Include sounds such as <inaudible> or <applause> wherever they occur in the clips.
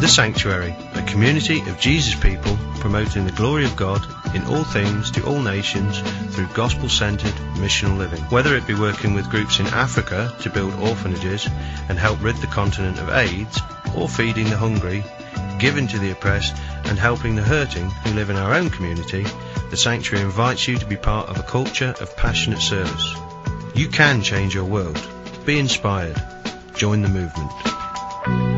The Sanctuary, a community of Jesus people promoting the glory of God in all things to all nations through gospel centered missional living. Whether it be working with groups in Africa to build orphanages and help rid the continent of AIDS, or feeding the hungry, giving to the oppressed, and helping the hurting who live in our own community, the Sanctuary invites you to be part of a culture of passionate service. You can change your world. Be inspired. Join the movement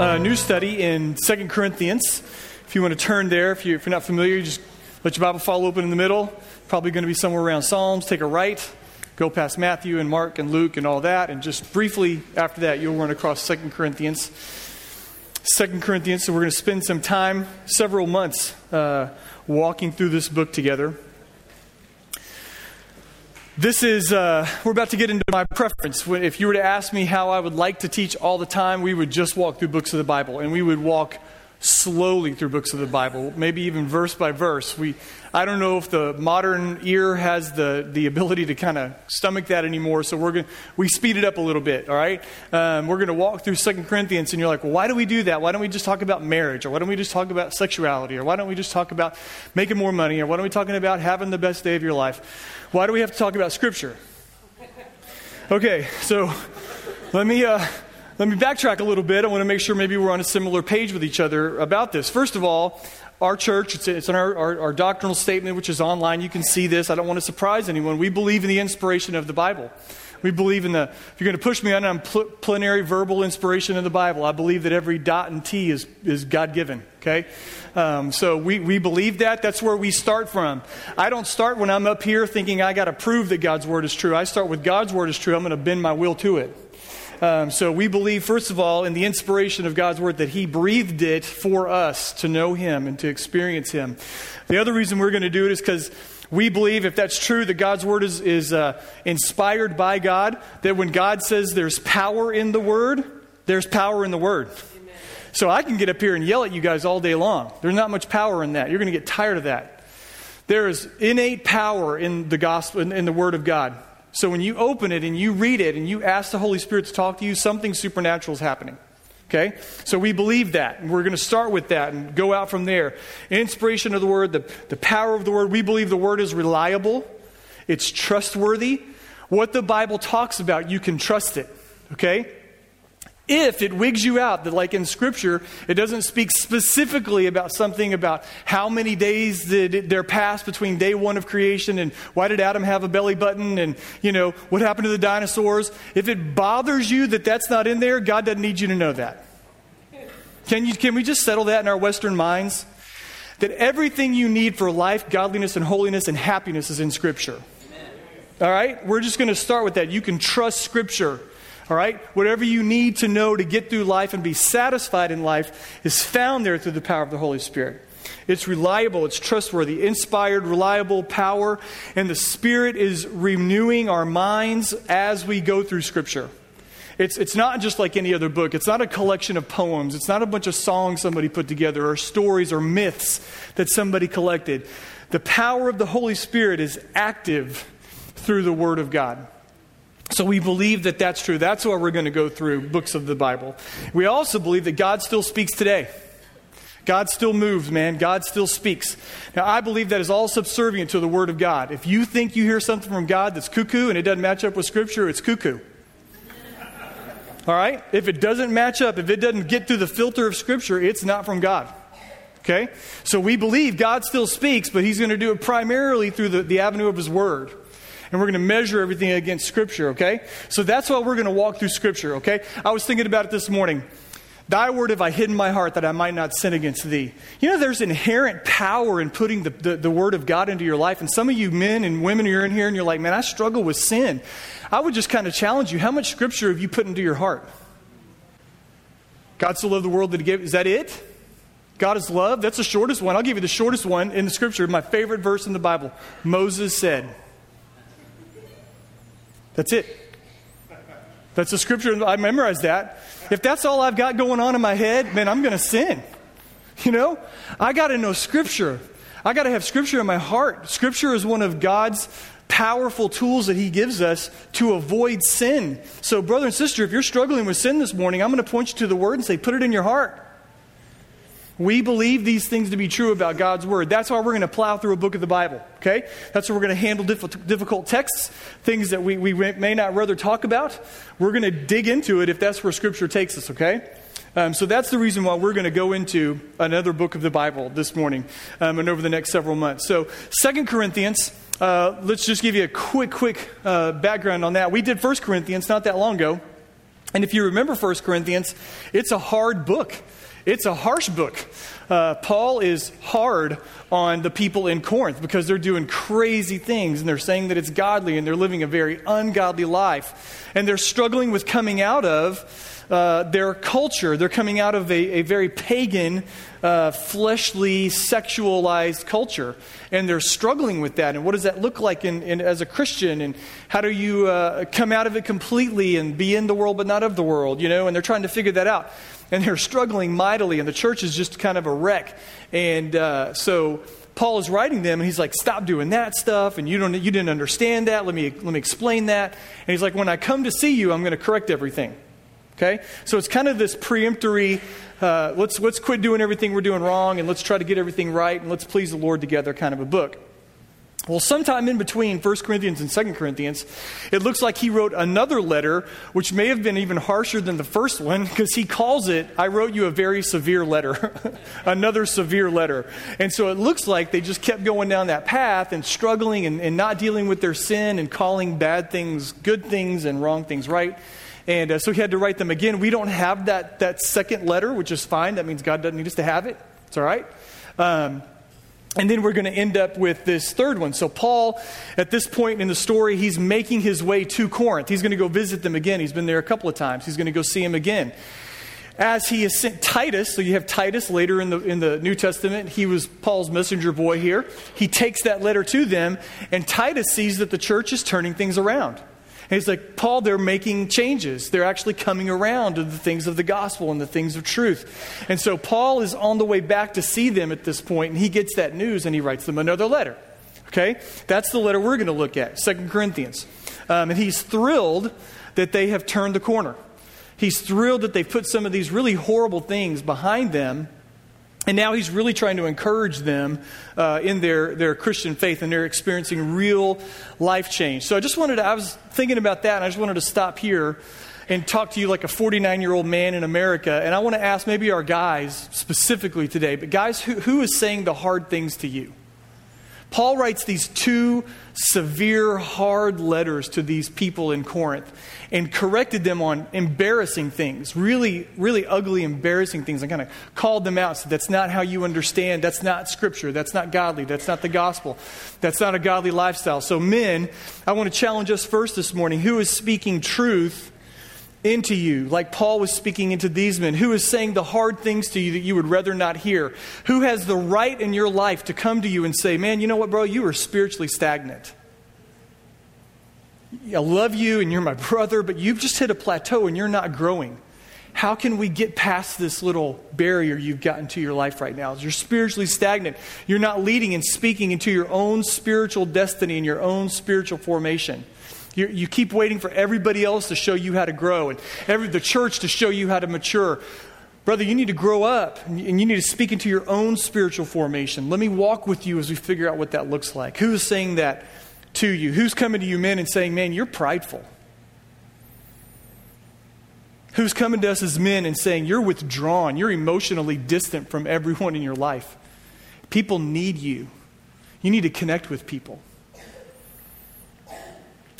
a new study in Second Corinthians. If you want to turn there, if, you, are not familiar, you just let your Bible fall open in the middle. Probably going to be somewhere around Psalms. Take a right, go past Matthew and Mark and Luke and all that, and just briefly after that, you'll run across Second Corinthians. Second Corinthians, so we're going to spend some time, several months, uh, walking through this book together. This is, uh, we're about to get into my preference. If you were to ask me how I would like to teach all the time, we would just walk through books of the Bible, and we would walk slowly through books of the Bible, maybe even verse by verse. We, I don't know if the modern ear has the, the ability to kind of stomach that anymore, so we're gonna, we speed it up a little bit, all right? Um, we're going to walk through Second Corinthians, and you're like, well, why do we do that? Why don't we just talk about marriage? Or why don't we just talk about sexuality? Or why don't we just talk about making more money? Or why don't we talking about having the best day of your life? Why do we have to talk about Scripture? Okay, so let me, uh, let me backtrack a little bit. I want to make sure maybe we're on a similar page with each other about this. First of all, our church, it's, it's in our, our, our, doctrinal statement, which is online. You can see this. I don't want to surprise anyone. We believe in the inspiration of the Bible. We believe in the, if you're going to push me on, on pl- plenary verbal inspiration of the Bible. I believe that every dot and T is, is God given, okay? Um, so we, we believe that. That's where we start from. I don't start when I'm up here thinking I got to prove that God's word is true. I start with God's word is true. I'm going to bend my will to it. Um, so we believe, first of all, in the inspiration of God's word that He breathed it for us to know Him and to experience Him. The other reason we're going to do it is because we believe, if that's true, that God's word is, is uh, inspired by God, that when God says there's power in the word, there's power in the word. So I can get up here and yell at you guys all day long. There's not much power in that. You're going to get tired of that. There is innate power in the gospel, in, in the word of God. So when you open it and you read it and you ask the Holy Spirit to talk to you, something supernatural is happening. Okay? So we believe that. And we're going to start with that and go out from there. Inspiration of the Word, the, the power of the Word. We believe the Word is reliable, it's trustworthy. What the Bible talks about, you can trust it. Okay? If it wigs you out that like in scripture it doesn't speak specifically about something about how many days did there pass between day one of creation and why did adam have a belly button and you know what happened to the dinosaurs. If it bothers you that that's not in there god doesn't need you to know that. Can, you, can we just settle that in our western minds? That everything you need for life godliness and holiness and happiness is in scripture. All right? We're just going to start with that. You can trust scripture all right? Whatever you need to know to get through life and be satisfied in life is found there through the power of the Holy Spirit. It's reliable, it's trustworthy, inspired, reliable power, and the Spirit is renewing our minds as we go through Scripture. It's, it's not just like any other book. It's not a collection of poems. It's not a bunch of songs somebody put together or stories or myths that somebody collected. The power of the Holy Spirit is active through the Word of God. So we believe that that's true. That's why we're going to go through books of the Bible. We also believe that God still speaks today. God still moves, man. God still speaks. Now, I believe that is all subservient to the Word of God. If you think you hear something from God that's cuckoo and it doesn't match up with Scripture, it's cuckoo. All right? If it doesn't match up, if it doesn't get through the filter of Scripture, it's not from God. Okay? So we believe God still speaks, but He's going to do it primarily through the, the avenue of His Word and we're going to measure everything against Scripture, okay? So that's why we're going to walk through Scripture, okay? I was thinking about it this morning. Thy word have I hidden my heart that I might not sin against thee. You know, there's inherent power in putting the, the, the, word of God into your life. And some of you men and women, you're in here and you're like, man, I struggle with sin. I would just kind of challenge you how much scripture have you put into your heart? God so loved the world that he gave. Is that it? God is love? That's the shortest one. I'll give you the shortest one in the scripture, my favorite verse in the Bible. Moses said, that's it. That's the scripture. I memorized that. If that's all I've got going on in my head, man, I'm going to sin. You know? I got to know scripture. I got to have scripture in my heart. Scripture is one of God's powerful tools that He gives us to avoid sin. So, brother and sister, if you're struggling with sin this morning, I'm going to point you to the Word and say, put it in your heart. We believe these things to be true about God's Word. That's why we're going to plow through a book of the Bible, okay? That's why we're going to handle difficult texts, things that we, we may not rather talk about. We're going to dig into it if that's where Scripture takes us, okay? Um, so that's the reason why we're going to go into another book of the Bible this morning um, and over the next several months. So, Second Corinthians, uh, let's just give you a quick, quick uh, background on that. We did First Corinthians not that long ago. And if you remember First Corinthians, it's a hard book. It's a harsh book. Uh, Paul is hard on the people in Corinth because they're doing crazy things and they're saying that it's godly and they're living a very ungodly life. And they're struggling with coming out of uh, their culture. They're coming out of a, a very pagan, uh, fleshly, sexualized culture. And they're struggling with that. And what does that look like in, in as a Christian? And how do you uh, come out of it completely and be in the world but not of the world? You know, and they're trying to figure that out and they're struggling mightily, and the church is just kind of a wreck. And uh, so Paul is writing them, and he's like, "Stop doing that stuff, and you don't, you didn't understand that. Let me, let me explain that." And he's like, "When I come to see you, I'm going to correct everything." Okay, so it's kind of this preemptory. Uh, let's let's quit doing everything we're doing wrong, and let's try to get everything right, and let's please the Lord together, kind of a book. Well, sometime in between 1 Corinthians and 2 Corinthians, it looks like he wrote another letter, which may have been even harsher than the first one, because he calls it, I wrote you a very severe letter. <laughs> another severe letter. And so it looks like they just kept going down that path and struggling and, and not dealing with their sin and calling bad things good things and wrong things right. And uh, so he had to write them again. We don't have that, that second letter, which is fine. That means God doesn't need us to have it. It's all right. Um, and then we're going to end up with this third one. So, Paul, at this point in the story, he's making his way to Corinth. He's going to go visit them again. He's been there a couple of times. He's going to go see him again. As he has sent Titus, so you have Titus later in the, in the New Testament, he was Paul's messenger boy here. He takes that letter to them, and Titus sees that the church is turning things around. And he's like, Paul, they're making changes. They're actually coming around to the things of the gospel and the things of truth. And so Paul is on the way back to see them at this point, and he gets that news and he writes them another letter. Okay? That's the letter we're going to look at, Second Corinthians. Um, and he's thrilled that they have turned the corner. He's thrilled that they've put some of these really horrible things behind them and now he's really trying to encourage them uh, in their, their Christian faith, and they're experiencing real life change. So I just wanted to, I was thinking about that, and I just wanted to stop here and talk to you like a 49 year old man in America. And I want to ask maybe our guys specifically today, but guys, who, who is saying the hard things to you? Paul writes these two severe, hard letters to these people in Corinth and corrected them on embarrassing things, really, really ugly, embarrassing things, and kind of called them out. So that's not how you understand. That's not scripture. That's not godly. That's not the gospel. That's not a godly lifestyle. So, men, I want to challenge us first this morning who is speaking truth into you, like Paul was speaking into these men? Who is saying the hard things to you that you would rather not hear? Who has the right in your life to come to you and say, Man, you know what, bro? You are spiritually stagnant. I love you and you're my brother, but you've just hit a plateau and you're not growing. How can we get past this little barrier you've got into your life right now? You're spiritually stagnant. You're not leading and speaking into your own spiritual destiny and your own spiritual formation. You, you keep waiting for everybody else to show you how to grow and every, the church to show you how to mature. Brother, you need to grow up and you need to speak into your own spiritual formation. Let me walk with you as we figure out what that looks like. Who is saying that to you? Who's coming to you, men, and saying, Man, you're prideful? Who's coming to us as men and saying, You're withdrawn, you're emotionally distant from everyone in your life? People need you. You need to connect with people.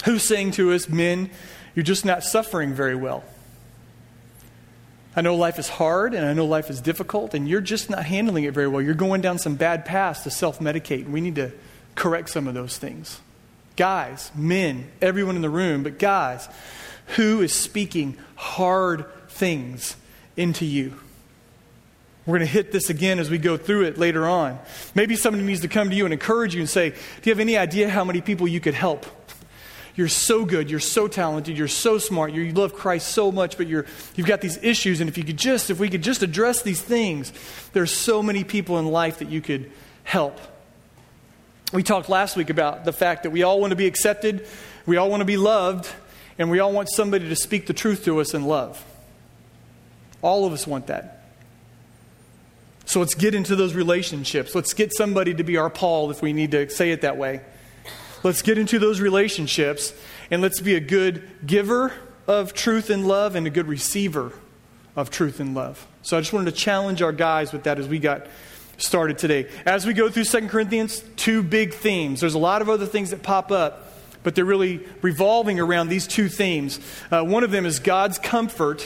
Who's saying to us, men, you're just not suffering very well? I know life is hard and I know life is difficult, and you're just not handling it very well. You're going down some bad paths to self medicate, we need to correct some of those things. Guys, men, everyone in the room, but guys, who is speaking hard things into you? We're going to hit this again as we go through it later on. Maybe somebody needs to come to you and encourage you and say, Do you have any idea how many people you could help? You're so good. You're so talented. You're so smart. you love Christ so much, but you're, you've got these issues. And if you could just, if we could just address these things, there's so many people in life that you could help. We talked last week about the fact that we all want to be accepted, we all want to be loved, and we all want somebody to speak the truth to us in love. All of us want that. So let's get into those relationships. Let's get somebody to be our Paul if we need to say it that way. Let's get into those relationships and let's be a good giver of truth and love and a good receiver of truth and love. So I just wanted to challenge our guys with that as we got started today. As we go through Second Corinthians, two big themes. There's a lot of other things that pop up, but they're really revolving around these two themes. Uh, one of them is God's comfort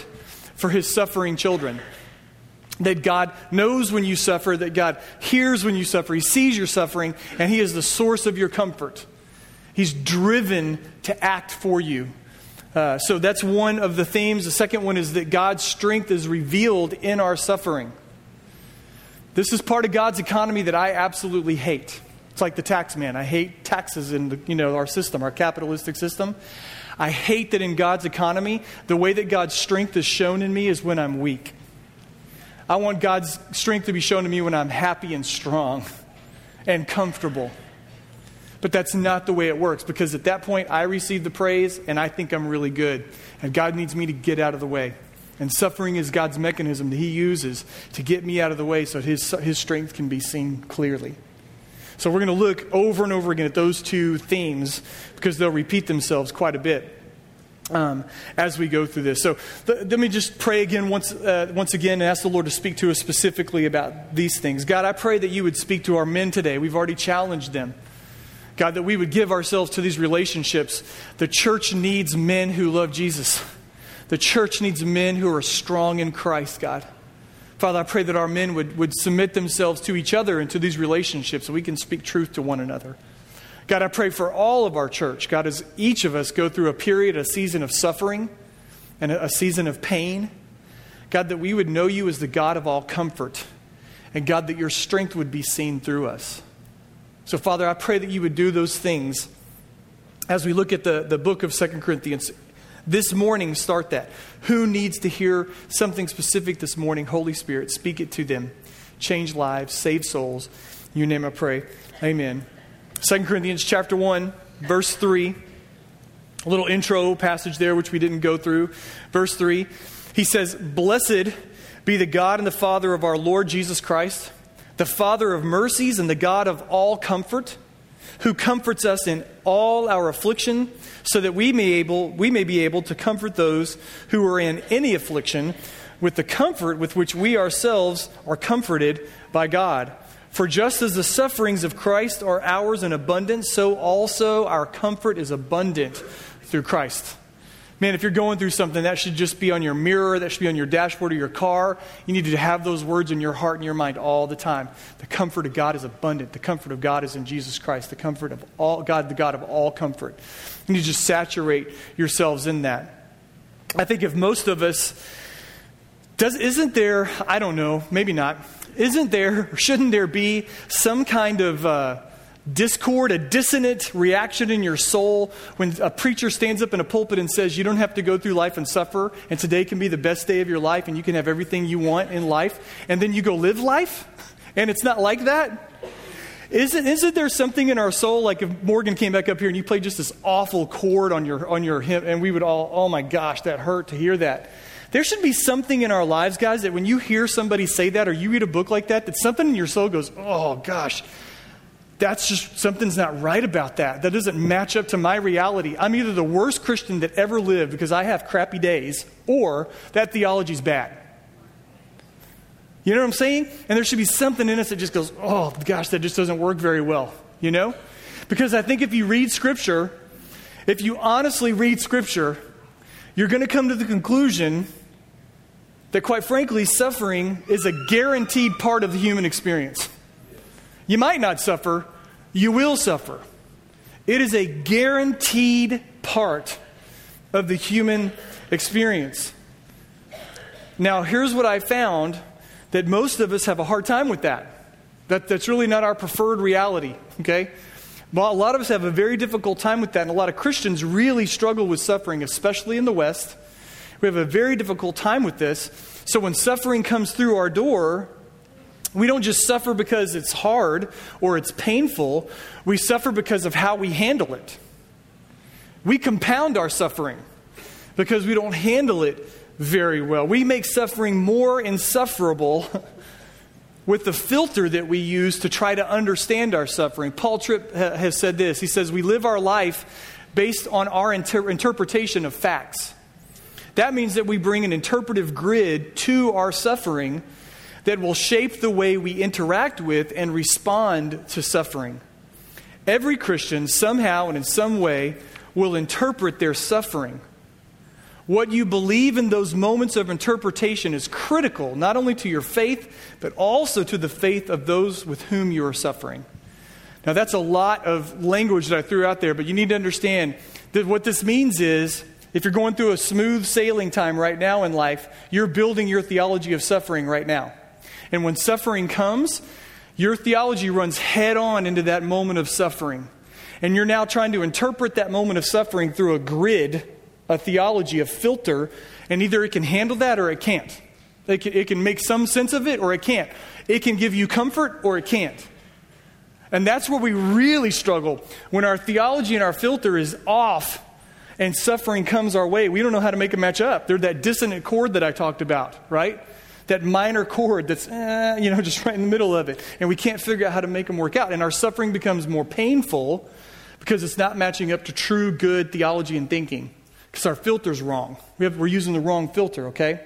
for his suffering children. That God knows when you suffer, that God hears when you suffer, He sees your suffering, and He is the source of your comfort. He's driven to act for you. Uh, so that's one of the themes. The second one is that God's strength is revealed in our suffering. This is part of God's economy that I absolutely hate. It's like the tax man. I hate taxes in the, you know, our system, our capitalistic system. I hate that in God's economy, the way that God's strength is shown in me is when I'm weak. I want God's strength to be shown to me when I'm happy and strong and comfortable. But that's not the way it works because at that point I receive the praise and I think I'm really good. And God needs me to get out of the way. And suffering is God's mechanism that He uses to get me out of the way so His, his strength can be seen clearly. So we're going to look over and over again at those two themes because they'll repeat themselves quite a bit. Um, as we go through this. So th- let me just pray again once, uh, once again and ask the Lord to speak to us specifically about these things. God, I pray that you would speak to our men today. We've already challenged them. God, that we would give ourselves to these relationships. The church needs men who love Jesus. The church needs men who are strong in Christ, God. Father, I pray that our men would, would submit themselves to each other and to these relationships so we can speak truth to one another. God, I pray for all of our church. God, as each of us go through a period, a season of suffering and a season of pain, God, that we would know you as the God of all comfort. And God, that your strength would be seen through us. So, Father, I pray that you would do those things as we look at the, the book of Second Corinthians. This morning, start that. Who needs to hear something specific this morning? Holy Spirit, speak it to them. Change lives, save souls. In your name I pray. Amen. 2 Corinthians chapter 1, verse 3. A little intro passage there, which we didn't go through. Verse 3. He says, Blessed be the God and the Father of our Lord Jesus Christ, the Father of mercies and the God of all comfort who comforts us in all our affliction, so that we may, able, we may be able to comfort those who are in any affliction with the comfort with which we ourselves are comforted by God. For just as the sufferings of Christ are ours in abundance, so also our comfort is abundant through Christ. Man, if you're going through something, that should just be on your mirror, that should be on your dashboard of your car. You need to have those words in your heart and your mind all the time. The comfort of God is abundant. The comfort of God is in Jesus Christ. The comfort of all God, the God of all comfort. You need to just saturate yourselves in that. I think if most of us does isn't there, I don't know, maybe not, isn't there, or shouldn't there be some kind of uh, discord, a dissonant reaction in your soul when a preacher stands up in a pulpit and says, You don't have to go through life and suffer, and today can be the best day of your life, and you can have everything you want in life, and then you go live life, and it's not like that? Isn't, isn't there something in our soul, like if Morgan came back up here and you played just this awful chord on your, on your hip, and we would all, oh my gosh, that hurt to hear that. There should be something in our lives, guys, that when you hear somebody say that or you read a book like that, that something in your soul goes, oh gosh, that's just something's not right about that. That doesn't match up to my reality. I'm either the worst Christian that ever lived because I have crappy days, or that theology's bad. You know what I'm saying? And there should be something in us that just goes, oh gosh, that just doesn't work very well. You know? Because I think if you read Scripture, if you honestly read Scripture, you're going to come to the conclusion that, quite frankly, suffering is a guaranteed part of the human experience. You might not suffer, you will suffer. It is a guaranteed part of the human experience. Now, here's what I found that most of us have a hard time with that. that that's really not our preferred reality, okay? Well, a lot of us have a very difficult time with that, and a lot of Christians really struggle with suffering, especially in the West. We have a very difficult time with this. So when suffering comes through our door, We don't just suffer because it's hard or it's painful, we suffer because of how we handle it. We compound our suffering because we don't handle it very well. We make suffering more insufferable <laughs> with the filter that we use to try to understand our suffering. Paul Tripp has said this He says, We live our life based on our inter- interpretation of facts. That means that we bring an interpretive grid to our suffering that will shape the way we interact with and respond to suffering. Every Christian, somehow and in some way, will interpret their suffering. What you believe in those moments of interpretation is critical, not only to your faith, but also to the faith of those with whom you are suffering. Now, that's a lot of language that I threw out there, but you need to understand that what this means is if you're going through a smooth sailing time right now in life, you're building your theology of suffering right now. And when suffering comes, your theology runs head on into that moment of suffering. And you're now trying to interpret that moment of suffering through a grid, a theology, a filter, and either it can handle that or it can't. It can, it can make some sense of it or it can't. It can give you comfort or it can't. And that's where we really struggle. When our theology and our filter is off and suffering comes our way, we don't know how to make it match up. They're that dissonant chord that I talked about, right? That minor chord that's, eh, you know, <laughs> just right in the middle of it. And we can't figure out how to make them work out. And our suffering becomes more painful because it's not matching up to true, good theology and thinking because our filter's wrong. We have, we're using the wrong filter, okay?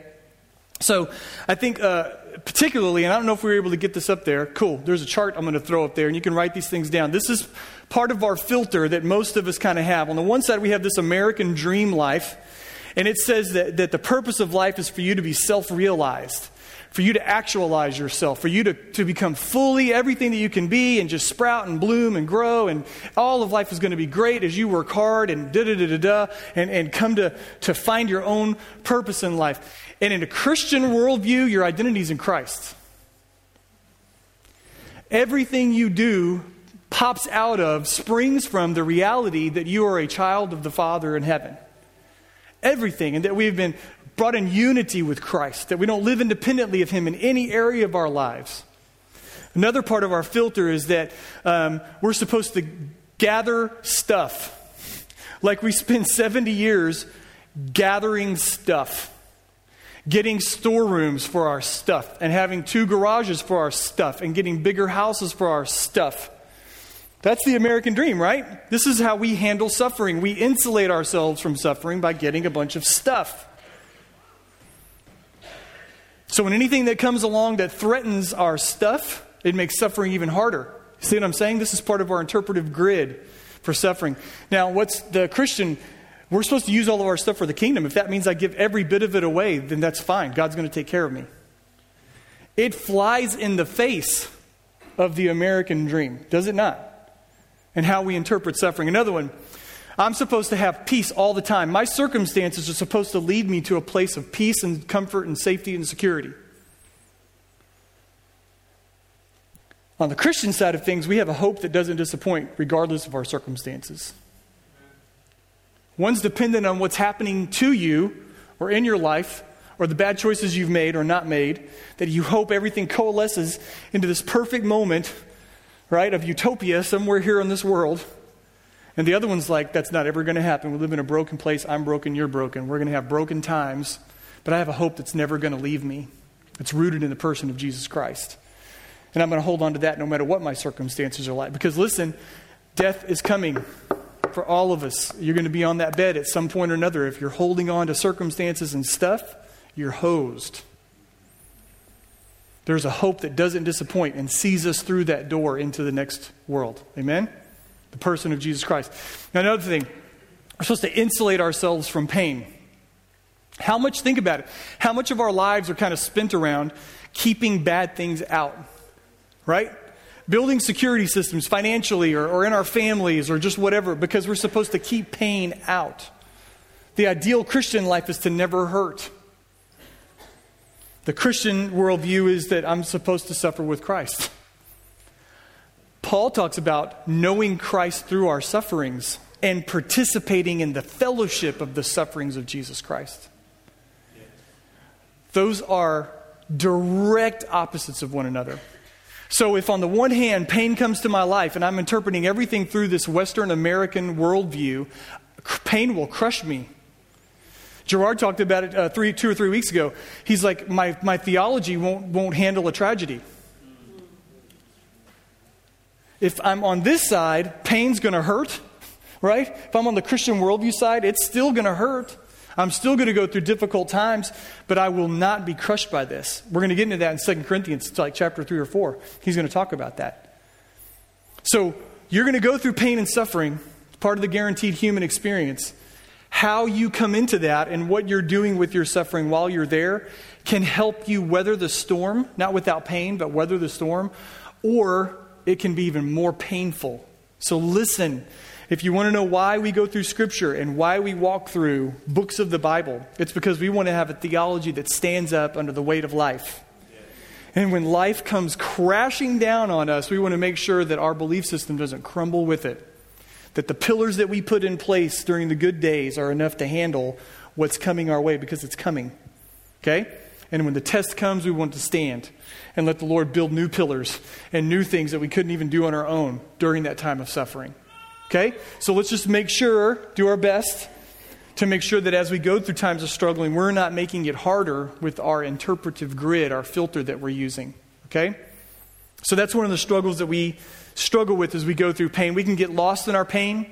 So I think, uh, particularly, and I don't know if we were able to get this up there. Cool. There's a chart I'm going to throw up there, and you can write these things down. This is part of our filter that most of us kind of have. On the one side, we have this American dream life and it says that, that the purpose of life is for you to be self realized, for you to actualize yourself, for you to, to become fully everything that you can be and just sprout and bloom and grow. And all of life is going to be great as you work hard and da da da da da and, and come to, to find your own purpose in life. And in a Christian worldview, your identity is in Christ. Everything you do pops out of, springs from the reality that you are a child of the Father in heaven everything, and that we've been brought in unity with Christ, that we don't live independently of Him in any area of our lives. Another part of our filter is that um, we're supposed to gather stuff. Like we spend 70 years gathering stuff, getting storerooms for our stuff, and having two garages for our stuff, and getting bigger houses for our stuff. That's the American dream, right? This is how we handle suffering. We insulate ourselves from suffering by getting a bunch of stuff. So, when anything that comes along that threatens our stuff, it makes suffering even harder. See what I'm saying? This is part of our interpretive grid for suffering. Now, what's the Christian? We're supposed to use all of our stuff for the kingdom. If that means I give every bit of it away, then that's fine. God's going to take care of me. It flies in the face of the American dream, does it not? And how we interpret suffering. Another one, I'm supposed to have peace all the time. My circumstances are supposed to lead me to a place of peace and comfort and safety and security. On the Christian side of things, we have a hope that doesn't disappoint regardless of our circumstances. One's dependent on what's happening to you or in your life or the bad choices you've made or not made, that you hope everything coalesces into this perfect moment right, of utopia somewhere here in this world. And the other one's like, that's not ever going to happen. We live in a broken place. I'm broken. You're broken. We're going to have broken times. But I have a hope that's never going to leave me. It's rooted in the person of Jesus Christ. And I'm going to hold on to that no matter what my circumstances are like. Because listen, death is coming for all of us. You're going to be on that bed at some point or another. If you're holding on to circumstances and stuff, you're hosed. There's a hope that doesn't disappoint and sees us through that door into the next world. Amen? The person of Jesus Christ. Now, another thing, we're supposed to insulate ourselves from pain. How much, think about it, how much of our lives are kind of spent around keeping bad things out, right? Building security systems financially or, or in our families or just whatever because we're supposed to keep pain out. The ideal Christian life is to never hurt. The Christian worldview is that I'm supposed to suffer with Christ. Paul talks about knowing Christ through our sufferings and participating in the fellowship of the sufferings of Jesus Christ. Those are direct opposites of one another. So, if on the one hand pain comes to my life and I'm interpreting everything through this Western American worldview, pain will crush me. Gerard talked about it uh, three, two or three weeks ago. He's like, my, my theology won't, won't handle a tragedy. If I'm on this side, pain's going to hurt, right? If I'm on the Christian worldview side, it's still going to hurt. I'm still going to go through difficult times, but I will not be crushed by this. We're going to get into that in 2 Corinthians, like chapter 3 or 4. He's going to talk about that. So you're going to go through pain and suffering, part of the guaranteed human experience. How you come into that and what you're doing with your suffering while you're there can help you weather the storm, not without pain, but weather the storm, or it can be even more painful. So listen if you want to know why we go through Scripture and why we walk through books of the Bible, it's because we want to have a theology that stands up under the weight of life. And when life comes crashing down on us, we want to make sure that our belief system doesn't crumble with it. That the pillars that we put in place during the good days are enough to handle what's coming our way because it's coming. Okay? And when the test comes, we want to stand and let the Lord build new pillars and new things that we couldn't even do on our own during that time of suffering. Okay? So let's just make sure, do our best to make sure that as we go through times of struggling, we're not making it harder with our interpretive grid, our filter that we're using. Okay? So that's one of the struggles that we struggle with as we go through pain. We can get lost in our pain.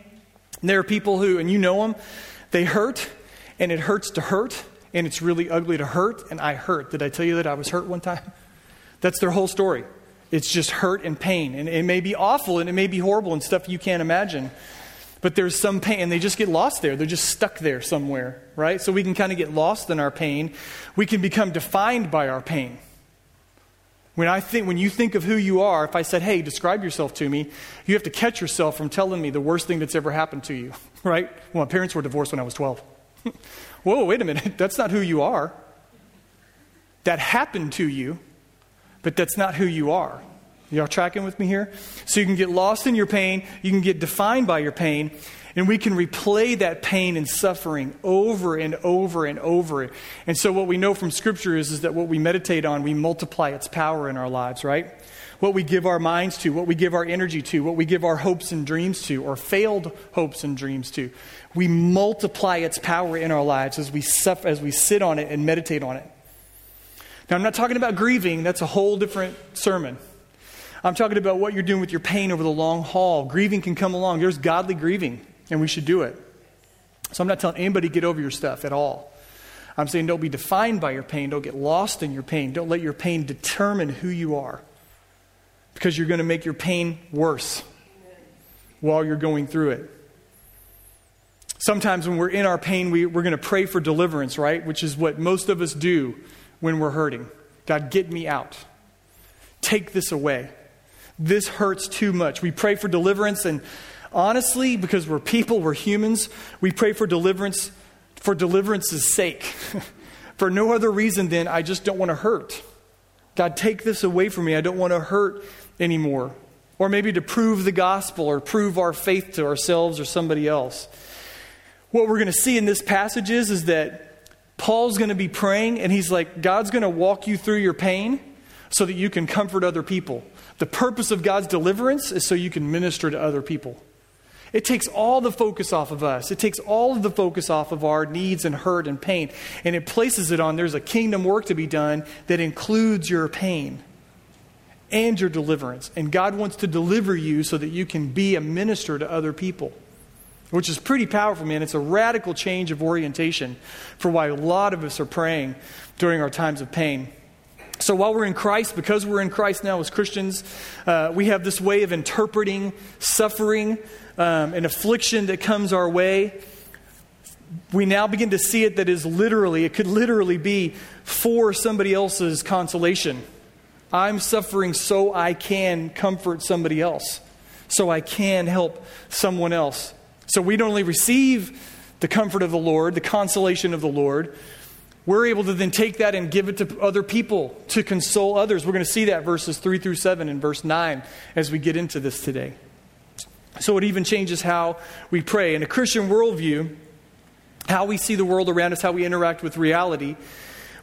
And there are people who, and you know them, they hurt, and it hurts to hurt, and it's really ugly to hurt, and I hurt. Did I tell you that I was hurt one time? <laughs> That's their whole story. It's just hurt and pain. And it may be awful and it may be horrible and stuff you can't imagine. But there's some pain, and they just get lost there. They're just stuck there somewhere, right? So we can kind of get lost in our pain. We can become defined by our pain. When I think, when you think of who you are, if I said, "Hey, describe yourself to me," you have to catch yourself from telling me the worst thing that's ever happened to you, <laughs> right? Well, my parents were divorced when I was 12. <laughs> Whoa, wait a minute. <laughs> That's not who you are. That happened to you, but that's not who you are. Y'all tracking with me here? So you can get lost in your pain, you can get defined by your pain, and we can replay that pain and suffering over and over and over. And so what we know from Scripture is, is that what we meditate on, we multiply its power in our lives, right? What we give our minds to, what we give our energy to, what we give our hopes and dreams to, or failed hopes and dreams to. We multiply its power in our lives as we, suffer, as we sit on it and meditate on it. Now, I'm not talking about grieving, that's a whole different sermon. I'm talking about what you're doing with your pain over the long haul. Grieving can come along. There's godly grieving, and we should do it. So I'm not telling anybody get over your stuff at all. I'm saying don't be defined by your pain. Don't get lost in your pain. Don't let your pain determine who you are because you're going to make your pain worse while you're going through it. Sometimes when we're in our pain, we, we're going to pray for deliverance, right? Which is what most of us do when we're hurting. God, get me out. Take this away. This hurts too much. We pray for deliverance, and honestly, because we're people, we're humans, we pray for deliverance for deliverance's sake. <laughs> for no other reason than I just don't want to hurt. God, take this away from me. I don't want to hurt anymore. Or maybe to prove the gospel or prove our faith to ourselves or somebody else. What we're going to see in this passage is, is that Paul's going to be praying, and he's like, God's going to walk you through your pain so that you can comfort other people. The purpose of God's deliverance is so you can minister to other people. It takes all the focus off of us. It takes all of the focus off of our needs and hurt and pain, and it places it on there's a kingdom work to be done that includes your pain and your deliverance. And God wants to deliver you so that you can be a minister to other people which is pretty powerful, man. It's a radical change of orientation for why a lot of us are praying during our times of pain. So while we're in Christ, because we're in Christ now as Christians, uh, we have this way of interpreting suffering um, and affliction that comes our way. We now begin to see it that is literally, it could literally be for somebody else's consolation. I'm suffering so I can comfort somebody else, so I can help someone else. So we don't only receive the comfort of the Lord, the consolation of the Lord, we're able to then take that and give it to other people to console others. We're going to see that verses 3 through 7 and verse 9 as we get into this today. So it even changes how we pray. In a Christian worldview, how we see the world around us, how we interact with reality,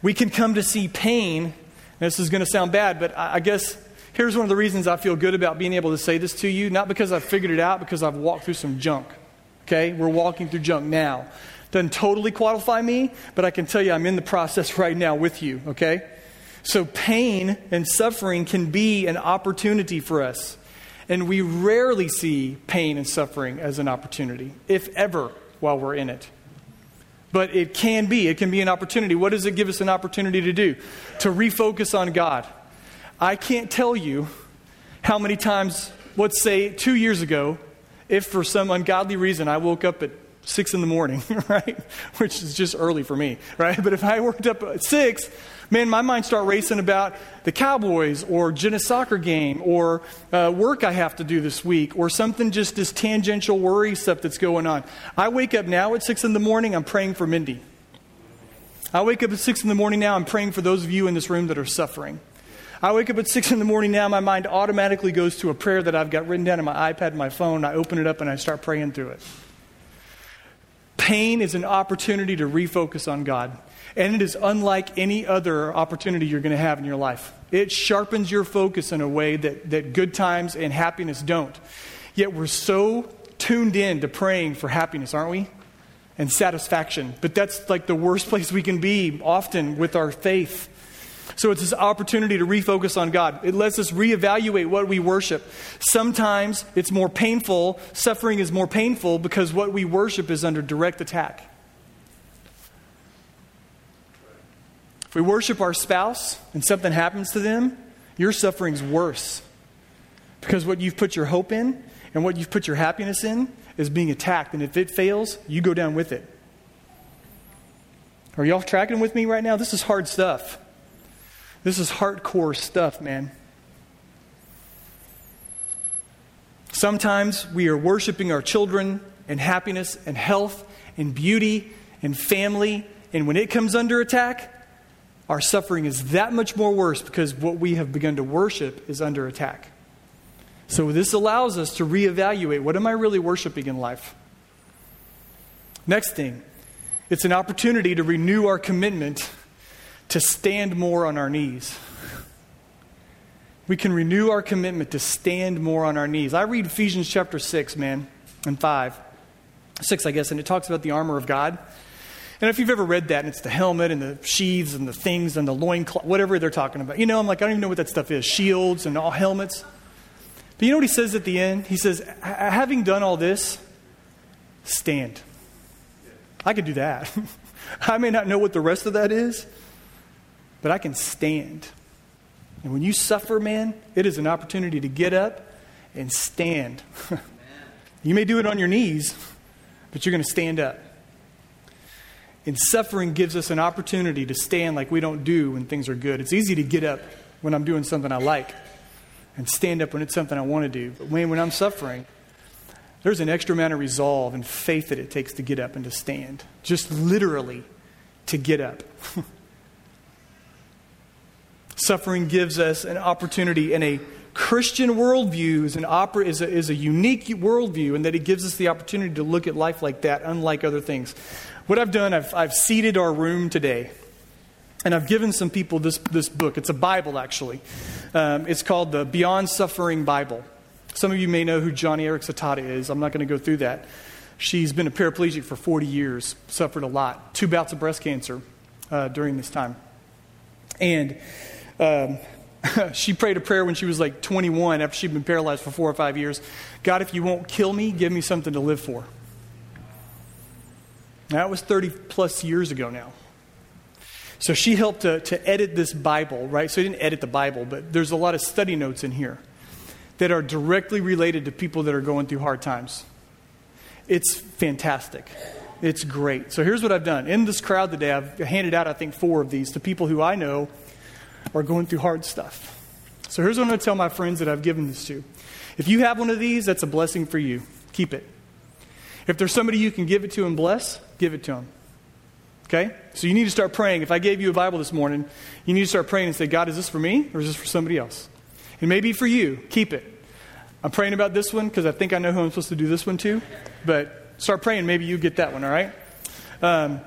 we can come to see pain. This is going to sound bad, but I guess Here's one of the reasons I feel good about being able to say this to you, not because I've figured it out, because I've walked through some junk. Okay? We're walking through junk now. Doesn't totally qualify me, but I can tell you I'm in the process <laughs> right now with you, okay? So pain and suffering can be an opportunity for us. And we rarely see pain and suffering as an opportunity, if ever, while we're in it. But it can be. It can be an opportunity. What does it give us an opportunity to do? To refocus on God. I can't tell you how many times, let's say two years ago, if for some ungodly reason I woke up at six in the morning, <laughs> right? Which is just early for me, right? But if I worked up at six, man, my mind start racing about the Cowboys or Jenna soccer game or uh, work I have to do this week or something just this tangential worry stuff that's going on. I wake up now at six in the morning, I'm praying for Mindy. I wake up at six in the morning now, I'm praying for those of you in this room that are suffering. I wake up at six in the morning now, my mind automatically goes to a prayer that I've got written down on my iPad and my phone. I open it up and I start praying through it. Pain is an opportunity to refocus on God. And it is unlike any other opportunity you're going to have in your life. It sharpens your focus in a way that, that good times and happiness don't. Yet we're so tuned in to praying for happiness, aren't we? And satisfaction. But that's like the worst place we can be often with our faith. So it's this opportunity to refocus on God. It lets us reevaluate what we worship. Sometimes it's more painful, suffering is more painful because what we worship is under direct attack. If we worship our spouse and something happens to them, your suffering's worse. Because what you've put your hope in and what you've put your happiness in is being attacked. And if it fails, you go down with it. Are y'all tracking with me right now? This is hard stuff. This is hardcore stuff, man. Sometimes we are worshiping our children and happiness and health and beauty and family, and when it comes under attack, our suffering is that much more worse because what we have begun to worship is under attack. So, this allows us to reevaluate what am I really worshiping in life? Next thing, it's an opportunity to renew our commitment to stand more on our knees. We can renew our commitment to stand more on our knees. I read Ephesians chapter 6, man, and 5. 6, I guess, and it talks about the armor of God. And if you've ever read that, and it's the helmet and the sheaths and the things and the loin, whatever they're talking about. You know, I'm like, I don't even know what that stuff is shields and all helmets. But you know what he says at the end? He says, having done all this, stand. I could do that. <laughs> I may not know what the rest of that is, but I can stand. And when you suffer, man, it is an opportunity to get up and stand. <laughs> you may do it on your knees, but you're going to stand up. And suffering gives us an opportunity to stand like we don't do when things are good. It's easy to get up when I'm doing something I like and stand up when it's something I want to do. But when, when I'm suffering, there's an extra amount of resolve and faith that it takes to get up and to stand. Just literally to get up. <laughs> Suffering gives us an opportunity in a Christian worldview is, an opera, is, a, is a unique worldview in that it gives us the opportunity to look at life like that, unlike other things. What I've done, I've, I've seated our room today, and I've given some people this, this book. It's a Bible, actually. Um, it's called the Beyond Suffering Bible. Some of you may know who Joni Eareckson Tada is. I'm not going to go through that. She's been a paraplegic for 40 years, suffered a lot, two bouts of breast cancer uh, during this time. And um, <laughs> she prayed a prayer when she was like 21 after she'd been paralyzed for four or five years God, if you won't kill me, give me something to live for. That was 30 plus years ago now. So she helped to, to edit this Bible, right? So he didn't edit the Bible, but there's a lot of study notes in here that are directly related to people that are going through hard times. It's fantastic. It's great. So here's what I've done. In this crowd today, I've handed out, I think, four of these to people who I know are going through hard stuff. So here's what I'm going to tell my friends that I've given this to. If you have one of these, that's a blessing for you. Keep it. If there's somebody you can give it to and bless, give it to them. Okay? So you need to start praying. If I gave you a Bible this morning, you need to start praying and say, God, is this for me or is this for somebody else? It may be for you. Keep it. I'm praying about this one because I think I know who I'm supposed to do this one to. But start praying. Maybe you get that one, all right? Um,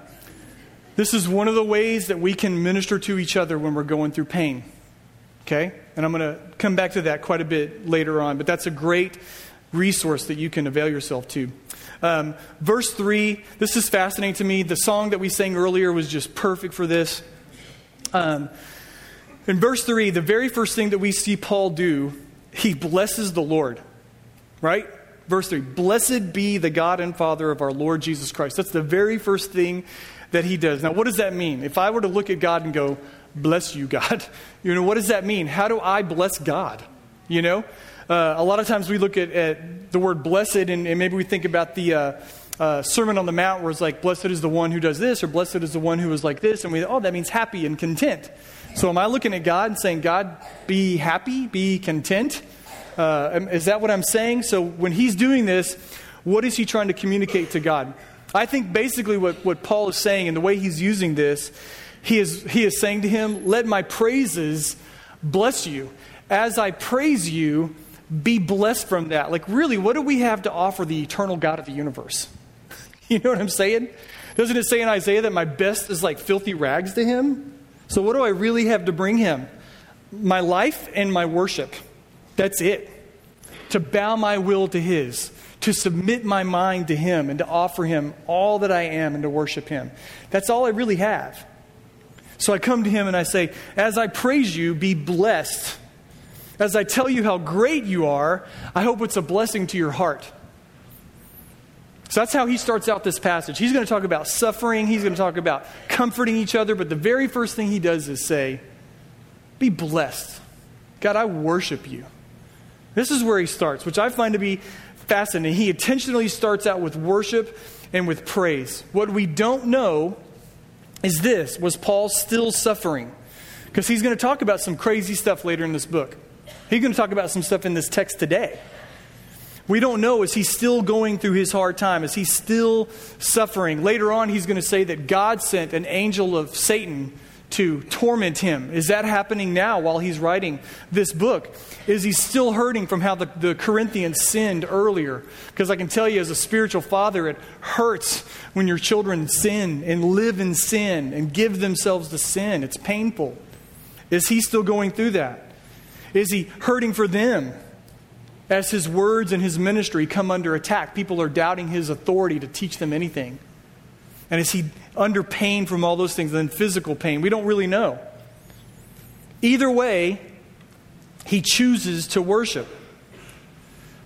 this is one of the ways that we can minister to each other when we're going through pain. Okay? And I'm going to come back to that quite a bit later on, but that's a great resource that you can avail yourself to. Um, verse 3, this is fascinating to me. The song that we sang earlier was just perfect for this. Um, in verse 3, the very first thing that we see Paul do, he blesses the Lord, right? Verse 3 Blessed be the God and Father of our Lord Jesus Christ. That's the very first thing that he does. Now, what does that mean? If I were to look at God and go, Bless you, God, <laughs> you know, what does that mean? How do I bless God? You know? Uh, a lot of times we look at, at the word blessed and, and, maybe we think about the uh, uh, Sermon on the Mount where it's like, Blessed is the one who does this, or blessed is the one who is like this. And we, oh, that means happy and content. So am I looking at God and saying, God, be happy, be content? Uh, is that what I'm saying? So when he's doing this, what is he trying to communicate to God? I think basically what, what Paul is saying and the way he's using this, he is, he is saying to him, Let my praises bless you. As I praise you, be blessed from that. Like, really, what do we have to offer the eternal God of the universe? <laughs> you know what I'm saying? Doesn't it say in Isaiah that my best is like filthy rags to him? So, what do I really have to bring him? My life and my worship. That's it. To bow my will to His, to submit my mind to Him, and to offer Him all that I am and to worship Him. That's all I really have. So I come to Him and I say, As I praise you, be blessed. As I tell you how great you are, I hope it's a blessing to your heart. So that's how he starts out this passage. He's going to talk about suffering, he's going to talk about comforting each other, but the very first thing he does is say, Be blessed. God, I worship you. This is where he starts, which I find to be fascinating. He intentionally starts out with worship and with praise. What we don't know is this was Paul still suffering? Because he's going to talk about some crazy stuff later in this book. He's going to talk about some stuff in this text today. We don't know. Is he still going through his hard time? Is he still suffering? Later on, he's going to say that God sent an angel of Satan to torment him. Is that happening now while he's writing this book? Is he still hurting from how the, the Corinthians sinned earlier? Because I can tell you, as a spiritual father, it hurts when your children sin and live in sin and give themselves to sin. It's painful. Is he still going through that? Is he hurting for them? As his words and his ministry come under attack, people are doubting his authority to teach them anything. And is he under pain from all those things than physical pain? We don't really know. Either way, he chooses to worship.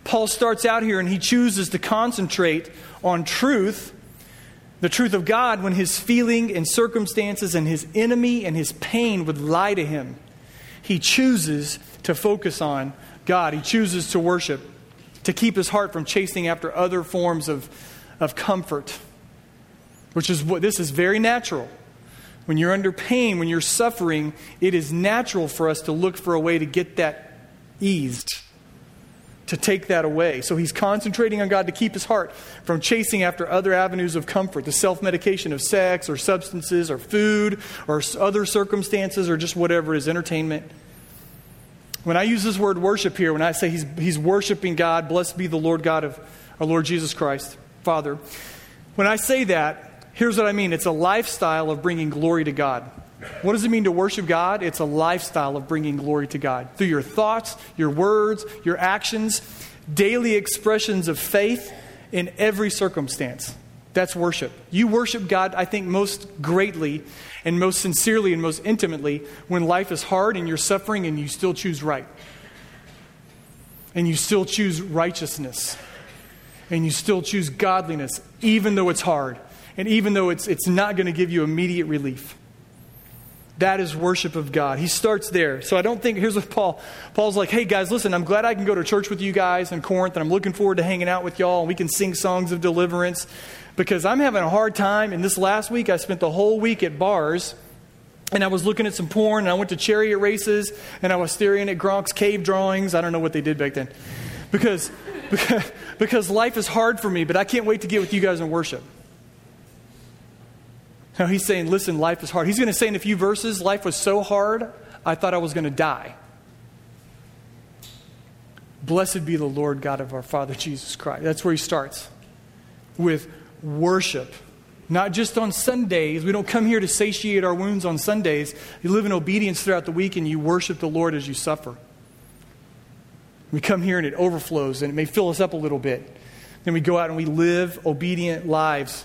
Paul starts out here and he chooses to concentrate on truth, the truth of God, when his feeling and circumstances and his enemy and his pain would lie to him. He chooses to focus on God. He chooses to worship, to keep his heart from chasing after other forms of, of comfort which is what this is very natural. When you're under pain, when you're suffering, it is natural for us to look for a way to get that eased, to take that away. So he's concentrating on God to keep his heart from chasing after other avenues of comfort, the self medication of sex or substances or food or other circumstances or just whatever is entertainment. When I use this word worship here, when I say he's, he's worshiping God, blessed be the Lord God of our Lord Jesus Christ, Father, when I say that, Here's what I mean it's a lifestyle of bringing glory to God. What does it mean to worship God? It's a lifestyle of bringing glory to God through your thoughts, your words, your actions, daily expressions of faith in every circumstance. That's worship. You worship God, I think, most greatly and most sincerely and most intimately when life is hard and you're suffering and you still choose right. And you still choose righteousness. And you still choose godliness, even though it's hard and even though it's, it's not going to give you immediate relief. That is worship of God. He starts there. So I don't think, here's what Paul, Paul's like, hey guys, listen, I'm glad I can go to church with you guys in Corinth, and I'm looking forward to hanging out with y'all, and we can sing songs of deliverance, because I'm having a hard time. And this last week, I spent the whole week at bars, and I was looking at some porn, and I went to chariot races, and I was staring at Gronk's cave drawings. I don't know what they did back then. Because, because, <laughs> because life is hard for me, but I can't wait to get with you guys in worship. No, he's saying, listen, life is hard. He's going to say in a few verses, life was so hard, I thought I was going to die. Blessed be the Lord God of our Father Jesus Christ. That's where he starts with worship. Not just on Sundays. We don't come here to satiate our wounds on Sundays. You live in obedience throughout the week and you worship the Lord as you suffer. We come here and it overflows and it may fill us up a little bit. Then we go out and we live obedient lives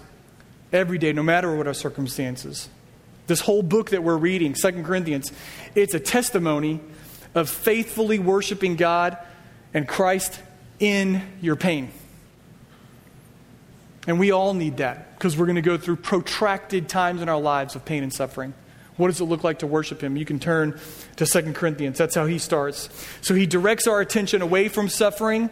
every day, no matter what our circumstances. This whole book that we're reading, Second Corinthians, it's a testimony of faithfully worshiping God and Christ in your pain. And we all need that because we're going to go through protracted times in our lives of pain and suffering. What does it look like to worship him? You can turn to Second Corinthians. That's how he starts. So he directs our attention away from suffering.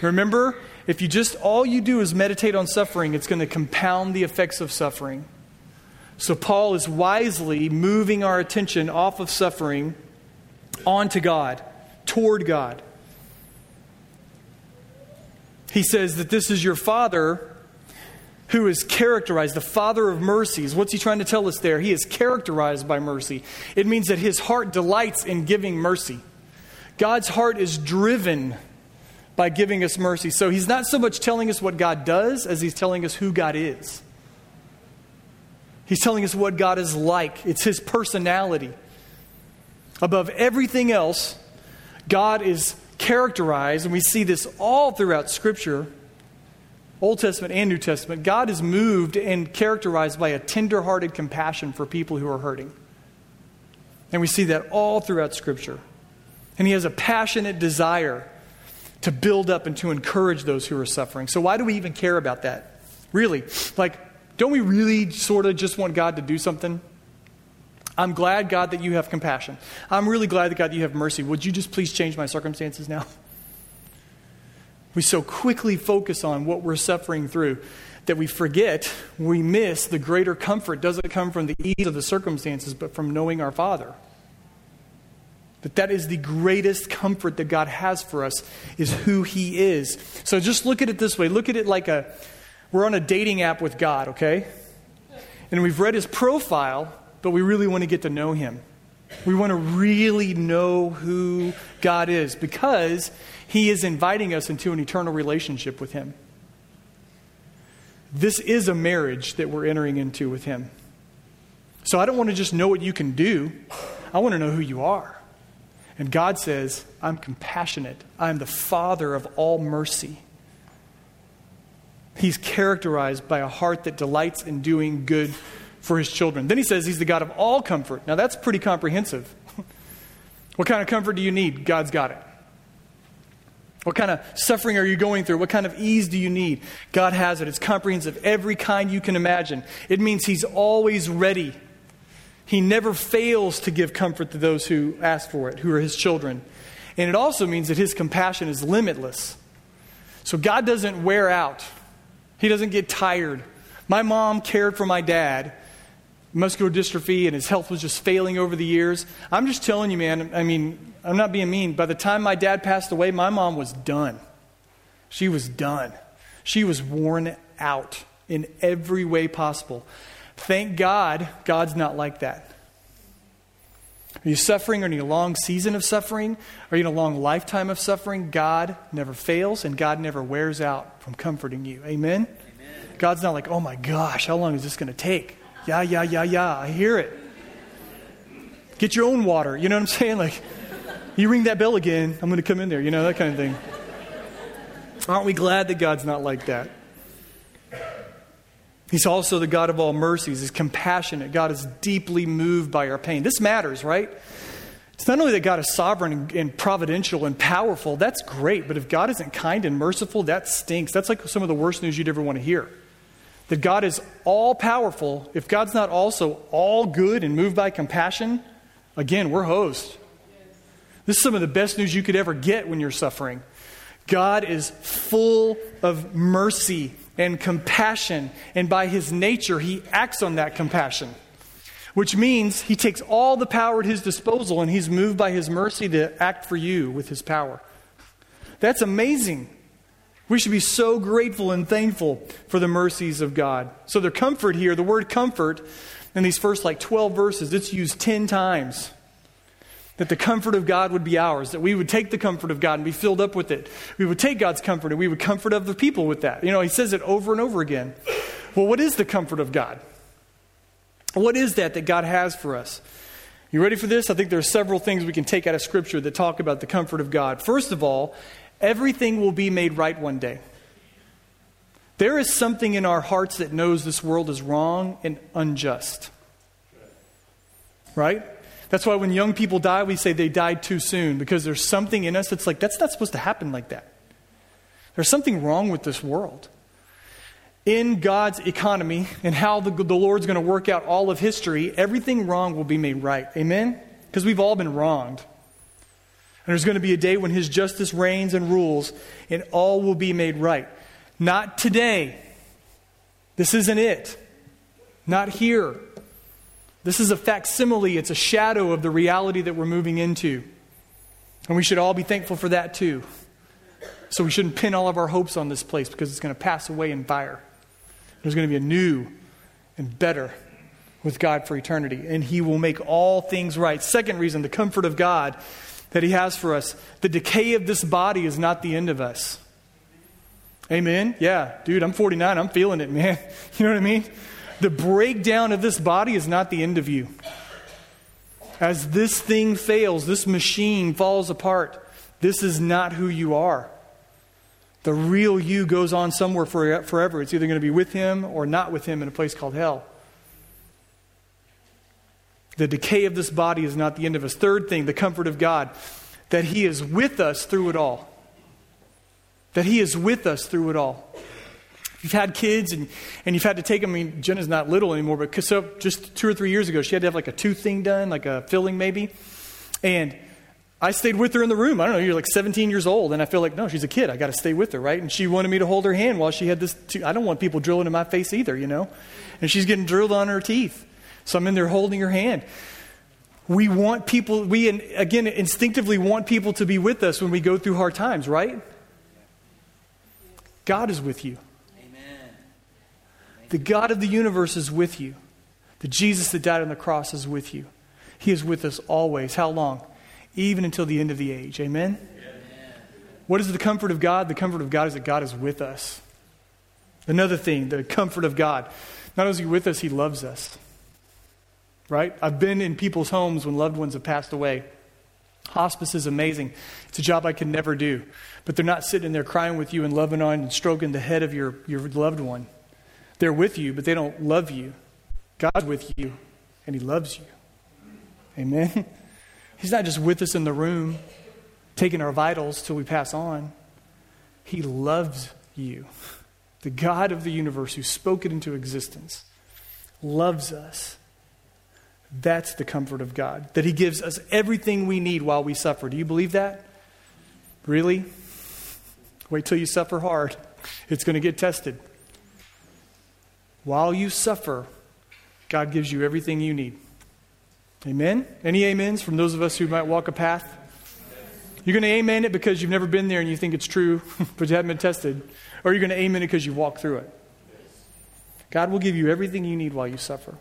Remember, if you just all you do is meditate on suffering, it's going to compound the effects of suffering. So Paul is wisely moving our attention off of suffering onto God, toward God. He says that this is your father who is characterized, the Father of mercies. What's he trying to tell us there? He is characterized by mercy. It means that his heart delights in giving mercy. God's heart is driven by giving us mercy. So he's not so much telling us what God does as he's telling us who God is. He's telling us what God is like, it's his personality. Above everything else, God is characterized, and we see this all throughout Scripture Old Testament and New Testament, God is moved and characterized by a tender-hearted compassion for people who are hurting. And we see that all throughout Scripture. And He has a passionate desire to build up and to encourage those who are suffering. So, why do we even care about that? Really? Like, don't we really sort of just want God to do something? I'm glad, God, that you have compassion. I'm really glad that, God, that you have mercy. Would you just please change my circumstances now? <laughs> We so quickly focus on what we're suffering through that we forget, we miss the greater comfort doesn't come from the ease of the circumstances, but from knowing our Father. That that is the greatest comfort that God has for us is who he is. So just look at it this way. Look at it like a we're on a dating app with God, okay? And we've read his profile, but we really want to get to know him. We want to really know who God is because He is inviting us into an eternal relationship with Him. This is a marriage that we're entering into with Him. So I don't want to just know what you can do, I want to know who you are. And God says, I'm compassionate, I'm the Father of all mercy. He's characterized by a heart that delights in doing good for his children. Then he says he's the God of all comfort. Now that's pretty comprehensive. <laughs> what kind of comfort do you need? God's got it. What kind of suffering are you going through? What kind of ease do you need? God has it. It's comprehensive, every kind you can imagine. It means He's always ready. He never fails to give comfort to those who ask for it, who are His children. And it also means that His compassion is limitless. So God doesn't wear out, He doesn't get tired. My mom cared for my dad muscular dystrophy and his health was just failing over the years. I'm just telling you, man, I mean, I'm not being mean. By the time my dad passed away, my mom was done. She was done. She was worn out in every way possible. Thank God, God's not like that. Are you suffering? Are you in a long season of suffering? Are you in a long lifetime of suffering? God never fails and God never wears out from comforting you. Amen? Amen. God's not like, oh my gosh, how long is this going to take? Yeah, yeah, yeah, yeah. I hear it. Get your own water. You know what I'm saying? Like, you ring that bell again, I'm going to come in there. You know, that kind of thing. Aren't we glad that God's not like that? He's also the God of all mercies. He's compassionate. God is deeply moved by our pain. This matters, right? It's not only that God is sovereign and providential and powerful, that's great, but if God isn't kind and merciful, that stinks. That's like some of the worst news you'd ever want to hear that God is all powerful, if God's not also all good and moved by compassion, again, we're hosed. This is some of the best news you could ever get when you're suffering. God is full of mercy and compassion, and by his nature, he acts on that compassion, which means he takes all the power at his disposal and he's moved by his mercy to act for you with his power. That's amazing. We should be so grateful and thankful for the mercies of God. So, the comfort here, the word comfort, in these first like 12 verses, it's used 10 times. That the comfort of God would be ours, that we would take the comfort of God and be filled up with it. We would take God's comfort and we would comfort other people with that. You know, he says it over and over again. Well, what is the comfort of God? What is that that God has for us? You ready for this? I think there are several things we can take out of Scripture that talk about the comfort of God. First of all, everything will be made right one day. There is something in our hearts that knows this world is wrong and unjust. Right? That's why when young people die, we say they died too soon because there's something in us that's like, that's not supposed to happen like that. There's something wrong with this world. In God's economy and how the, the Lord's going to work out all of history, everything wrong will be made right. Amen? Because we've all been wronged. And there's going to be a day when His justice reigns and rules, and all will be made right. Not today. This isn't it. Not here. This is a facsimile, it's a shadow of the reality that we're moving into. And we should all be thankful for that too. So we shouldn't pin all of our hopes on this place because it's going to pass away in fire. There's going to be a new and better with God for eternity, and He will make all things right. Second reason, the comfort of God that He has for us. The decay of this body is not the end of us. Amen? Yeah, dude, I'm 49. I'm feeling it, man. <laughs> You know what I mean? The breakdown of this body is not the end of you. As this thing fails, this machine falls apart, this is not who you are. The real you goes on somewhere for, forever. It's either going to be with him or not with him in a place called hell. The decay of this body is not the end of us. Third thing, the comfort of God, that he is with us through it all that He is with us through it all. You've had kids and, and you've had to take them, I mean, Jenna's not little anymore, but so just two or three years ago, she had to have like a tooth thing done, like a filling maybe. And I stayed with her in the room. I don't know, you're like 17 years old, and I feel like, no, she's a kid. I got to stay with her, right? And she wanted me to hold her hand while she had this. I don't want people drilling in my face either, you know? And she's getting drilled on her teeth. So I'm in there holding her hand. We want people, we again instinctively want people to be with us when we go through hard times, right? God is with you. The God of the universe is with you. The Jesus that died on the cross is with you. He is with us always. How long? Even until the end of the age. Amen? Amen? What is the comfort of God? The comfort of God is that God is with us. Another thing, the comfort of God. Not only is He with us, He loves us. Right? I've been in people's homes when loved ones have passed away. Hospice is amazing. It's a job I could never do. But they're not sitting there crying with you and loving on and stroking the head of your, your loved one. They're with you, but they don't love you. God's with you, and He loves you. Amen? <laughs> He's not just with us in the room, taking our vitals till we pass on. He loves you. The God of the universe who spoke it into existence loves us. That's the comfort of God, that He gives us everything we need while we suffer. Do you believe that? Really? Wait till you suffer hard. It's going to get tested. While you suffer, God gives you everything you need. Amen? Any amens from those of us who might walk a path? You're going to amen it because you've never been there and you think it's true, <laughs> but you haven't been tested. Or you're going to amen it because you walked through it. God will give you everything you need while you suffer.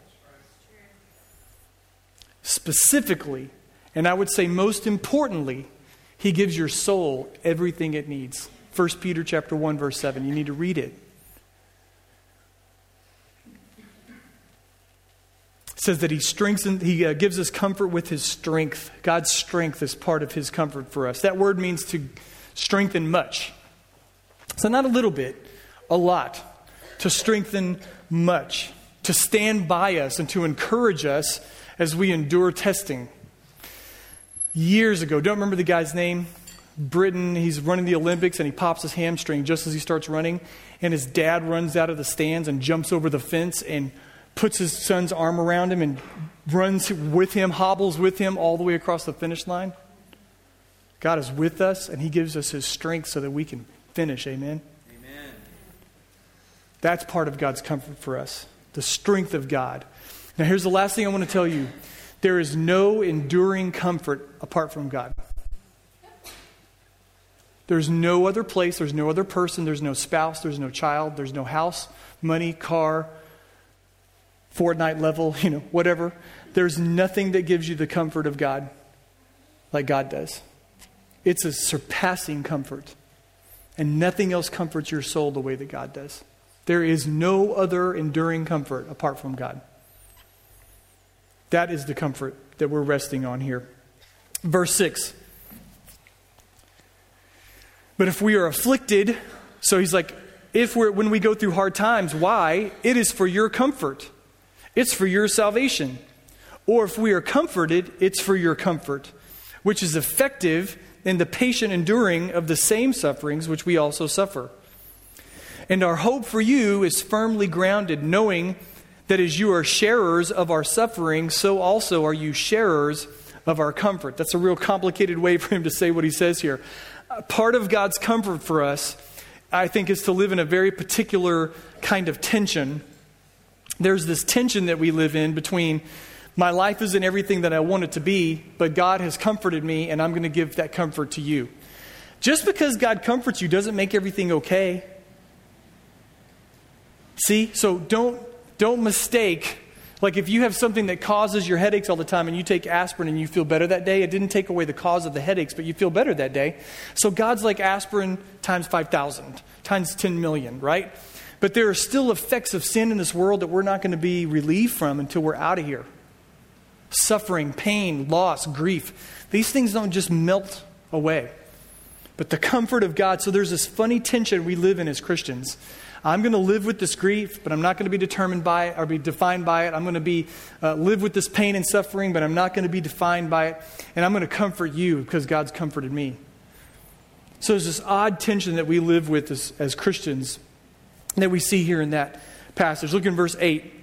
Specifically, and I would say most importantly, He gives your soul everything it needs. 1 Peter chapter 1 verse 7. You need to read it. Says that he strengthens he uh, gives us comfort with his strength. God's strength is part of his comfort for us. That word means to strengthen much. So not a little bit, a lot. To strengthen much, to stand by us and to encourage us as we endure testing. Years ago, don't remember the guy's name? Britain, he's running the Olympics and he pops his hamstring just as he starts running. And his dad runs out of the stands and jumps over the fence and puts his son's arm around him and runs with him, hobbles with him all the way across the finish line. God is with us and he gives us his strength so that we can finish. Amen. Amen. That's part of God's comfort for us the strength of God. Now, here's the last thing I want to tell you there is no enduring comfort apart from God. There's no other place, there's no other person, there's no spouse, there's no child, there's no house, money, car, Fortnite level, <laughs> you know, whatever. There's nothing that gives you the comfort of God like God does. It's a surpassing comfort. And nothing else comforts your soul the way that God does. There is no other enduring comfort apart from God. That is the comfort that we're resting on here. Verse 6. But if we are afflicted, so he's like, if we're, when we go through hard times, why? It is for your comfort. It's for your salvation. Or if we are comforted, it's for your comfort, which is effective in the patient enduring of the same sufferings which we also suffer. And our hope for you is firmly grounded, knowing that as you are sharers of our suffering, so also are you sharers of our comfort. That's a real complicated way for him to say what he says here. Uh, part of God's comfort for us, I think, is to live in a very particular kind of tension. There's this tension that we live in between my life isn't everything that I want it to be, but God has comforted me, and I'm going to give that comfort to you. Just because God comforts you doesn't make everything okay. See? So don't, don't mistake. Like if you have something that causes your headaches all the time and you take aspirin and you feel better that day, it didn't take away the cause of the headaches, but you feel better that day. So God's like aspirin times 5,000, times 10 million, right? But there are still effects of sin in this world that we're not going to be relieved from until we're out of here suffering, pain, loss, grief. These things don't just melt away. But the comfort of God, so there's this funny tension we live in as Christians. I'm going to live with this grief, but I'm not going to be determined by it or be defined by it. I'm going to be uh, live with this pain and suffering, but I'm not going to be defined by it. And I'm going to comfort you because God's comforted me. So there's this odd tension that we live with as, as Christians that we see here in that passage. Look in verse 8.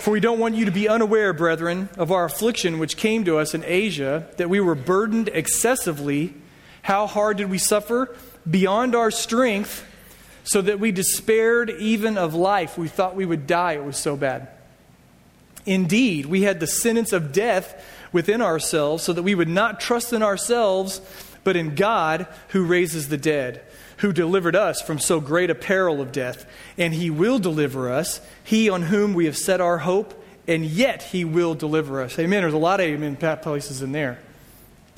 For we don't want you to be unaware, brethren, of our affliction which came to us in Asia, that we were burdened excessively. How hard did we suffer? Beyond our strength, so that we despaired even of life. We thought we would die, it was so bad. Indeed, we had the sentence of death within ourselves, so that we would not trust in ourselves, but in God who raises the dead who delivered us from so great a peril of death, and he will deliver us, he on whom we have set our hope, and yet he will deliver us. Amen. There's a lot of amen places in there.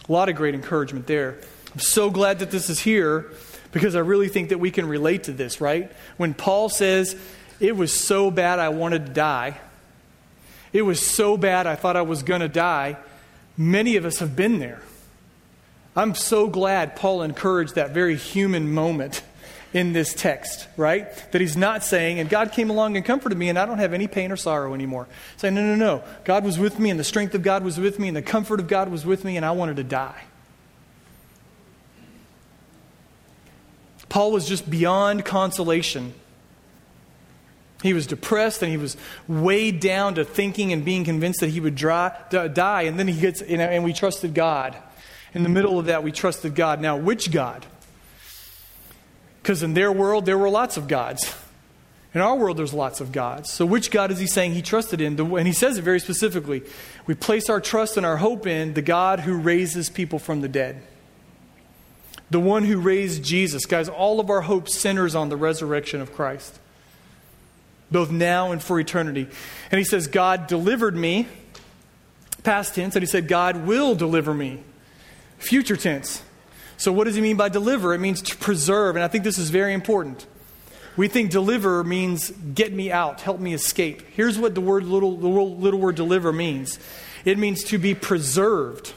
A lot of great encouragement there. I'm so glad that this is here because I really think that we can relate to this, right? When Paul says, It was so bad I wanted to die, it was so bad I thought I was going to die, many of us have been there. I'm so glad Paul encouraged that very human moment in this text, right? That he's not saying, and God came along and comforted me, and I don't have any pain or sorrow anymore. Saying, no, no, no. God was with me, and the strength of God was with me, and the comfort of God was with me, and I wanted to die. Paul was just beyond consolation. He was depressed and he was weighed down to thinking and being convinced that he would dry, die. And then he gets, you know, and we trusted God. In the middle of that, we trusted God. Now, which God? Because in their world, there were lots of gods. In our world, there's lots of gods. So, which God is he saying he trusted in? And he says it very specifically. We place our trust and our hope in the God who raises people from the dead. The one who raised Jesus. Guys, all of our hope centers on the resurrection of Christ, both now and for eternity. And he says, God delivered me, past tense, and he said, God will deliver me. Future tense. So, what does he mean by deliver? It means to preserve, and I think this is very important. We think deliver means get me out, help me escape. Here's what the word little, the little word deliver means it means to be preserved,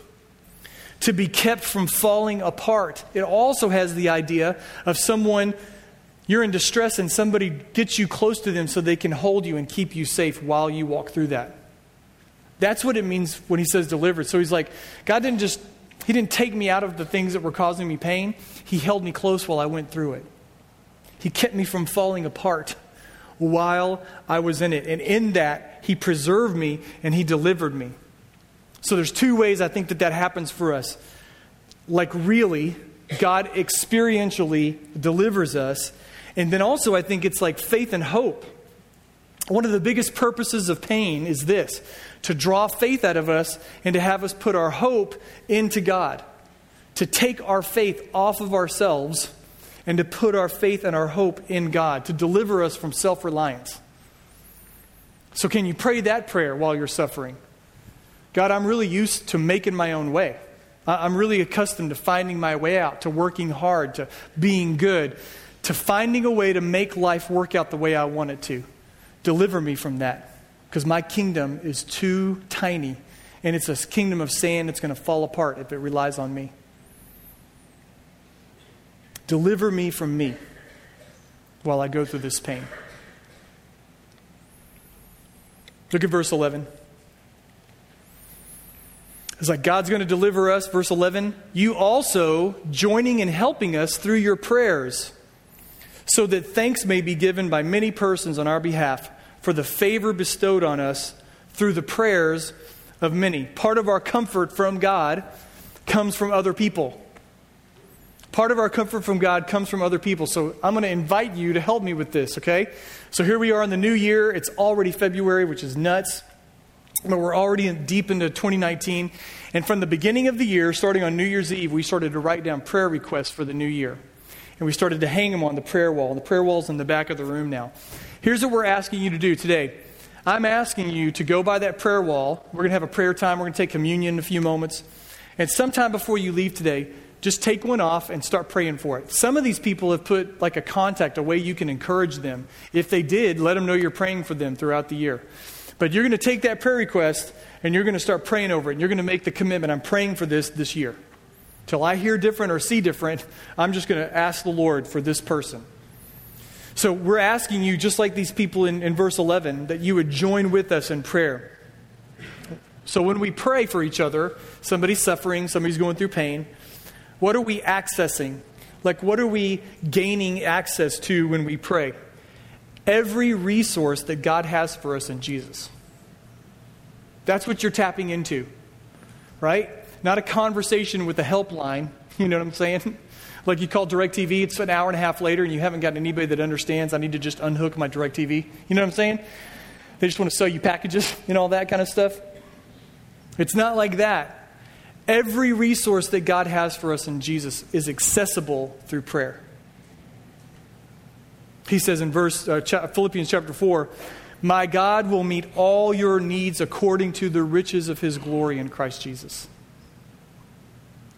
to be kept from falling apart. It also has the idea of someone, you're in distress, and somebody gets you close to them so they can hold you and keep you safe while you walk through that. That's what it means when he says delivered. So he's like, God didn't just he didn't take me out of the things that were causing me pain. He held me close while I went through it. He kept me from falling apart while I was in it. And in that, He preserved me and He delivered me. So there's two ways I think that that happens for us. Like, really, God experientially delivers us. And then also, I think it's like faith and hope. One of the biggest purposes of pain is this to draw faith out of us and to have us put our hope into God, to take our faith off of ourselves and to put our faith and our hope in God, to deliver us from self reliance. So, can you pray that prayer while you're suffering? God, I'm really used to making my own way. I'm really accustomed to finding my way out, to working hard, to being good, to finding a way to make life work out the way I want it to. Deliver me from that because my kingdom is too tiny and it's a kingdom of sand that's going to fall apart if it relies on me. Deliver me from me while I go through this pain. Look at verse 11. It's like God's going to deliver us. Verse 11, you also joining and helping us through your prayers, so that thanks may be given by many persons on our behalf for the favor bestowed on us through the prayers of many. Part of our comfort from God comes from other people. Part of our comfort from God comes from other people. So I'm going to invite you to help me with this, okay? So here we are in the new year. It's already February, which is nuts. But we're already in, deep into 2019. And from the beginning of the year, starting on New Year's Eve, we started to write down prayer requests for the new year. And we started to hang them on the prayer wall. And The prayer wall's in the back of the room now. Here's what we're asking you to do today. I'm asking you to go by that prayer wall. We're going to have a prayer time. We're going to take communion in a few moments. And sometime before you leave today, just take one off and start praying for it. Some of these people have put like a contact, a way you can encourage them. If they did, let them know you're praying for them throughout the year. But you're going to take that prayer request and you're going to start praying over it. And you're going to make the commitment I'm praying for this this year. Till I hear different or see different, I'm just going to ask the Lord for this person. So we're asking you, just like these people in, in verse 11, that you would join with us in prayer. So when we pray for each other, somebody's suffering, somebody's going through pain, what are we accessing? Like, what are we gaining access to when we pray? every resource that God has for us in Jesus. That's what you're tapping into, right? Not a conversation with a helpline. <laughs> You know what I'm saying? Like you call DirecTV, it's an hour and a half later, and you haven't got anybody that understands. I need to just unhook my DirecTV. You know what I'm saying? They just want to sell you packages <laughs> and all that kind of stuff. It's not like that. Every resource that God has for us in Jesus is accessible through prayer. He says in verse uh, Philippians chapter 4, "My God will meet all your needs according to the riches of his glory in Christ Jesus."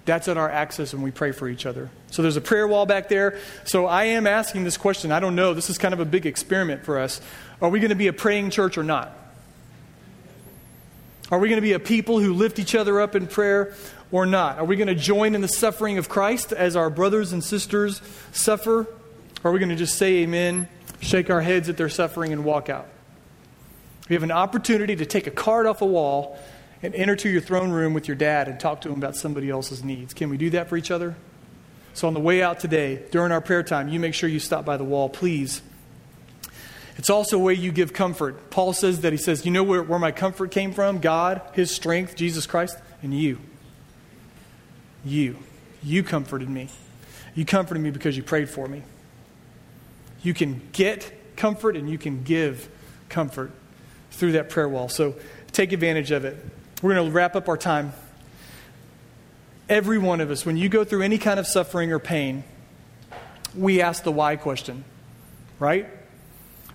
That's at our access when we pray for each other. So there's a prayer wall back there. So I am asking this question. I don't know. This is kind of a big experiment for us. Are we going to be a praying church or not? Are we going to be a people who lift each other up in prayer or not? Are we going to join in the suffering of Christ as our brothers and sisters suffer or are we going to just say amen, shake our heads at their suffering, and walk out? We have an opportunity to take a card off a wall and enter to your throne room with your dad and talk to him about somebody else's needs. Can we do that for each other? So, on the way out today, during our prayer time, you make sure you stop by the wall, please. It's also a way you give comfort. Paul says that he says, You know where, where my comfort came from? God, His strength, Jesus Christ, and you. You. You comforted me. You comforted me because you prayed for me. You can get comfort and you can give comfort through that prayer wall. So take advantage of it. We're going to wrap up our time. Every one of us, when you go through any kind of suffering or pain, we ask the why question, right?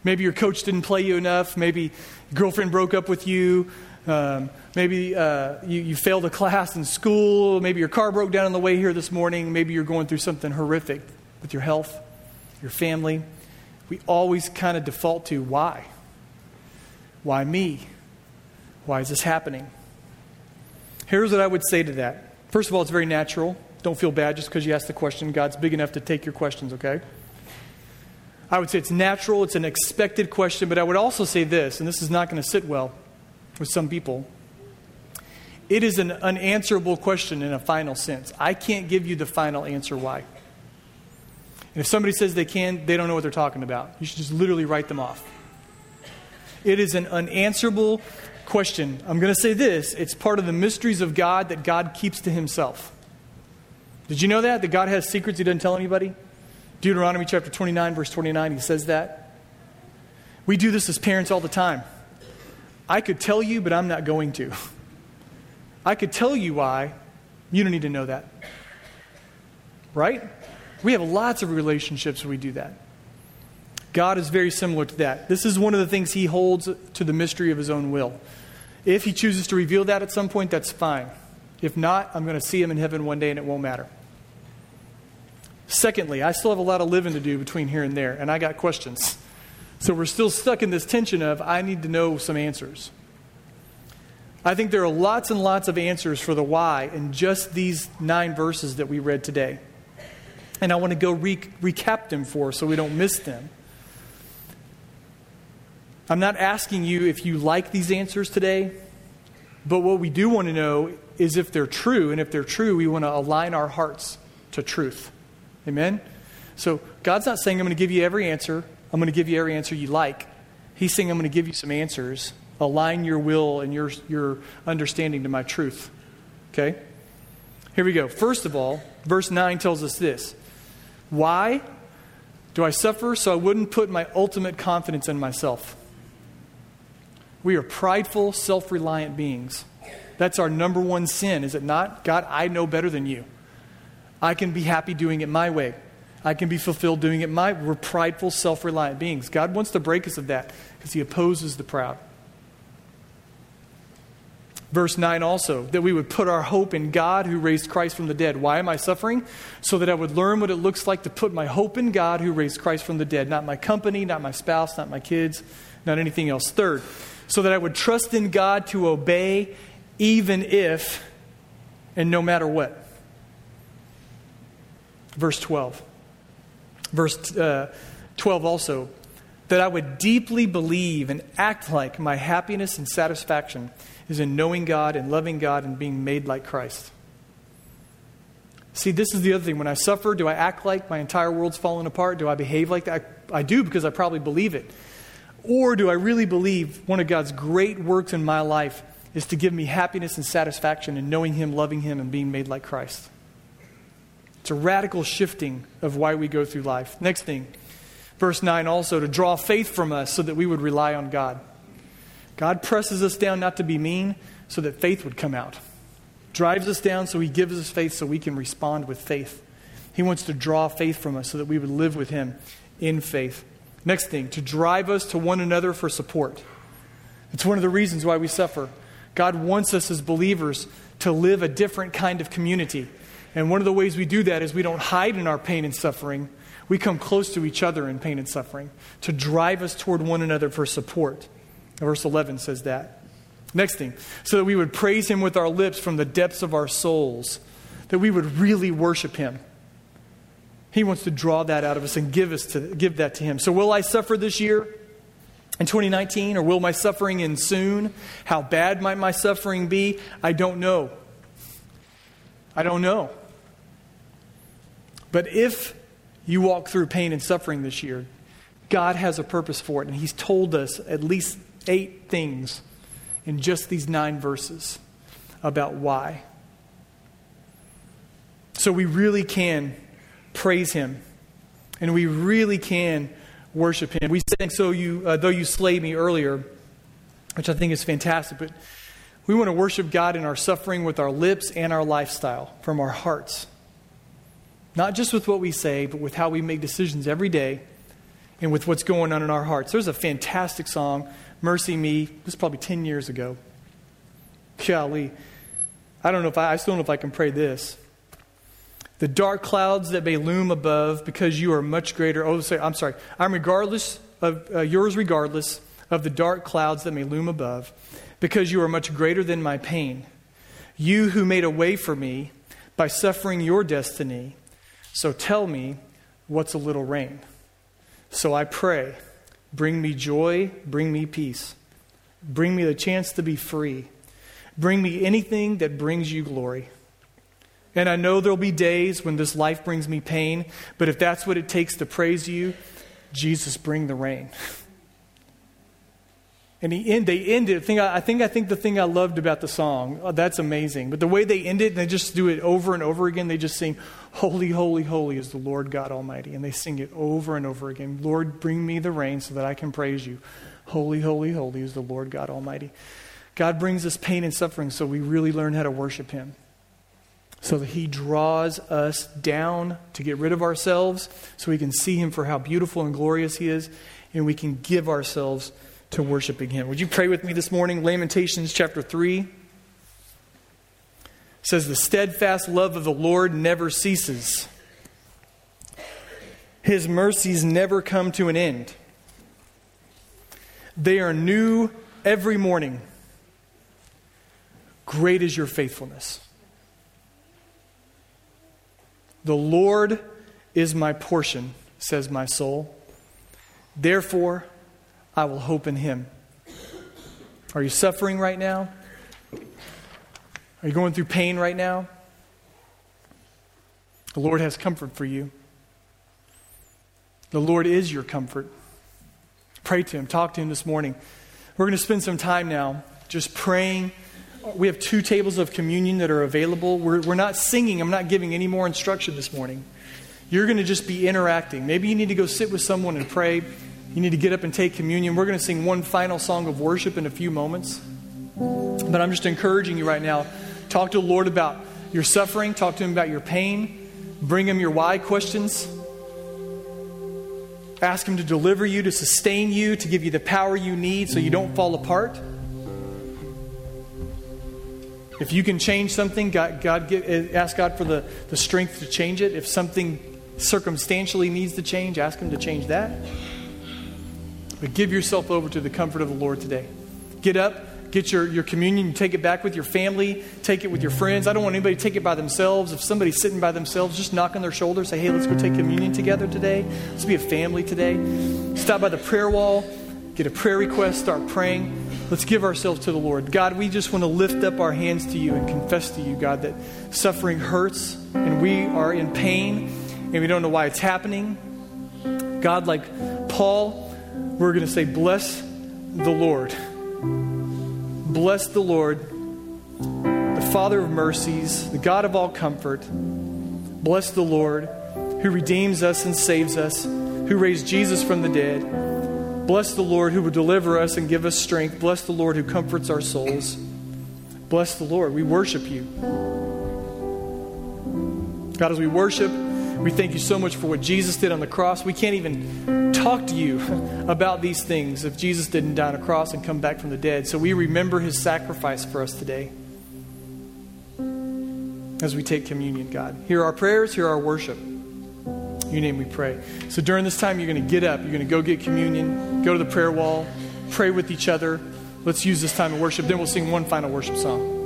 Maybe your coach didn't play you enough. Maybe girlfriend broke up with you. Um, maybe uh, you, you failed a class in school. Maybe your car broke down on the way here this morning. Maybe you're going through something horrific with your health, your family we always kind of default to why? Why me? Why is this happening? Here's what I would say to that. First of all, it's very natural. Don't feel bad just because you asked the question. God's big enough to take your questions, okay? I would say it's natural, it's an expected question, but I would also say this, and this is not going to sit well with some people. It is an unanswerable question in a final sense. I can't give you the final answer why. And if somebody says they can, they don't know what they're talking about. You should just literally write them off. It is an unanswerable question. I'm going to say this it's part of the mysteries of God that God keeps to himself. Did you know that? That God has secrets he doesn't tell anybody? Deuteronomy chapter 29, verse 29, he says that. We do this as parents all the time. I could tell you, but I'm not going to. I could tell you why. You don't need to know that. Right? We have lots of relationships where we do that. God is very similar to that. This is one of the things He holds to the mystery of His own will. If He chooses to reveal that at some point, that's fine. If not, I'm going to see Him in heaven one day and it won't matter. Secondly, I still have a lot of living to do between here and there, and I got questions. So we're still stuck in this tension of I need to know some answers. I think there are lots and lots of answers for the why in just these nine verses that we read today. And I want to go re- recap them for us so we don't miss them. I'm not asking you if you like these answers today, but what we do want to know is if they're true. And if they're true, we want to align our hearts to truth. Amen? So God's not saying, I'm going to give you every answer, I'm going to give you every answer you like. He's saying, I'm going to give you some answers. Align your will and your, your understanding to my truth. Okay? Here we go. First of all, verse 9 tells us this Why do I suffer so I wouldn't put my ultimate confidence in myself? We are prideful, self reliant beings. That's our number one sin, is it not? God, I know better than you. I can be happy doing it my way. I can be fulfilled doing it my We're prideful, self reliant beings. God wants to break us of that because He opposes the proud. Verse 9 also, that we would put our hope in God who raised Christ from the dead. Why am I suffering? So that I would learn what it looks like to put my hope in God who raised Christ from the dead. Not my company, not my spouse, not my kids, not anything else. Third, so that I would trust in God to obey even if and no matter what. Verse 12. Verse uh, 12 also, that I would deeply believe and act like my happiness and satisfaction is in knowing God and loving God and being made like Christ. See, this is the other thing. When I suffer, do I act like my entire world's falling apart? Do I behave like that? I do because I probably believe it. Or do I really believe one of God's great works in my life is to give me happiness and satisfaction in knowing Him, loving Him, and being made like Christ? It's a radical shifting of why we go through life. Next thing, verse 9 also, to draw faith from us so that we would rely on God. God presses us down not to be mean so that faith would come out. Drives us down so He gives us faith so we can respond with faith. He wants to draw faith from us so that we would live with Him in faith. Next thing, to drive us to one another for support. It's one of the reasons why we suffer. God wants us as believers to live a different kind of community. And one of the ways we do that is we don't hide in our pain and suffering. We come close to each other in pain and suffering to drive us toward one another for support. Verse 11 says that. Next thing, so that we would praise him with our lips from the depths of our souls, that we would really worship him. He wants to draw that out of us and give us to give that to him. So will I suffer this year in 2019 or will my suffering end soon? How bad might my suffering be? I don't know. I don't know. But if you walk through pain and suffering this year, God has a purpose for it and he's told us at least 8 things in just these 9 verses about why. So we really can praise him. And we really can worship him. We sang so you uh, though you slay me earlier, which I think is fantastic, but we want to worship God in our suffering with our lips and our lifestyle from our hearts. Not just with what we say, but with how we make decisions every day and with what's going on in our hearts. There's a fantastic song, MercyMe, this was probably 10 years ago. Golly. I don't know if I, I still don't know if I can pray this the dark clouds that may loom above, because you are much greater. Oh, say, I'm sorry. I'm regardless of uh, yours, regardless of the dark clouds that may loom above, because you are much greater than my pain. You who made a way for me by suffering your destiny. So tell me, what's a little rain? So I pray, bring me joy, bring me peace, bring me the chance to be free, bring me anything that brings you glory. And I know there'll be days when this life brings me pain, but if that's what it takes to praise you, Jesus, bring the rain. And he end, they end it. I think I think the thing I loved about the song, oh, that's amazing. But the way they end it, they just do it over and over again. They just sing, "Holy, holy, holy is the Lord God Almighty," and they sing it over and over again. Lord, bring me the rain so that I can praise you. Holy, holy, holy is the Lord God Almighty. God brings us pain and suffering so we really learn how to worship Him so that he draws us down to get rid of ourselves so we can see him for how beautiful and glorious he is and we can give ourselves to worshiping him. Would you pray with me this morning? Lamentations chapter 3 says the steadfast love of the Lord never ceases. His mercies never come to an end. They are new every morning. Great is your faithfulness. The Lord is my portion, says my soul. Therefore, I will hope in him. Are you suffering right now? Are you going through pain right now? The Lord has comfort for you. The Lord is your comfort. Pray to Him. Talk to Him this morning. We're going to spend some time now just praying. We have two tables of communion that are available. We're, we're not singing. I'm not giving any more instruction this morning. You're going to just be interacting. Maybe you need to go sit with someone and pray. You need to get up and take communion. We're going to sing one final song of worship in a few moments. But I'm just encouraging you right now talk to the Lord about your suffering, talk to Him about your pain, bring Him your why questions. Ask Him to deliver you, to sustain you, to give you the power you need so you don't fall apart. If you can change something, God, God get, eh, ask God for the, the strength to change it. If something circumstantially needs to change, ask Him to change that. But give yourself over to the comfort of the Lord today. Get up, get your, your communion, take it back with your family, take it with your friends. I don't want anybody to take it by themselves. If somebody's sitting by themselves, just knock on their shoulder, say, hey, let's go take communion together today. Let's be a family today. Stop by the prayer wall, get a prayer request, start praying. Let's give ourselves to the Lord. God, we just want to lift up our hands to you and confess to you, God, that suffering hurts and we are in pain and we don't know why it's happening. God, like Paul, we're going to say, Bless the Lord. Bless the Lord, the Father of mercies, the God of all comfort. Bless the Lord, who redeems us and saves us, who raised Jesus from the dead. Bless the Lord, who will deliver us and give us strength. Bless the Lord, who comforts our souls. Bless the Lord. We worship you. God, as we worship, we thank you so much for what Jesus did on the cross. We can't even talk to you <laughs> about these things if Jesus didn't die on a cross and come back from the dead. So we remember his sacrifice for us today as we take communion, God. Hear our prayers, hear our worship. In your name we pray. So during this time, you're going to get up, you're going to go get communion, go to the prayer wall, pray with each other. Let's use this time of worship. Then we'll sing one final worship song.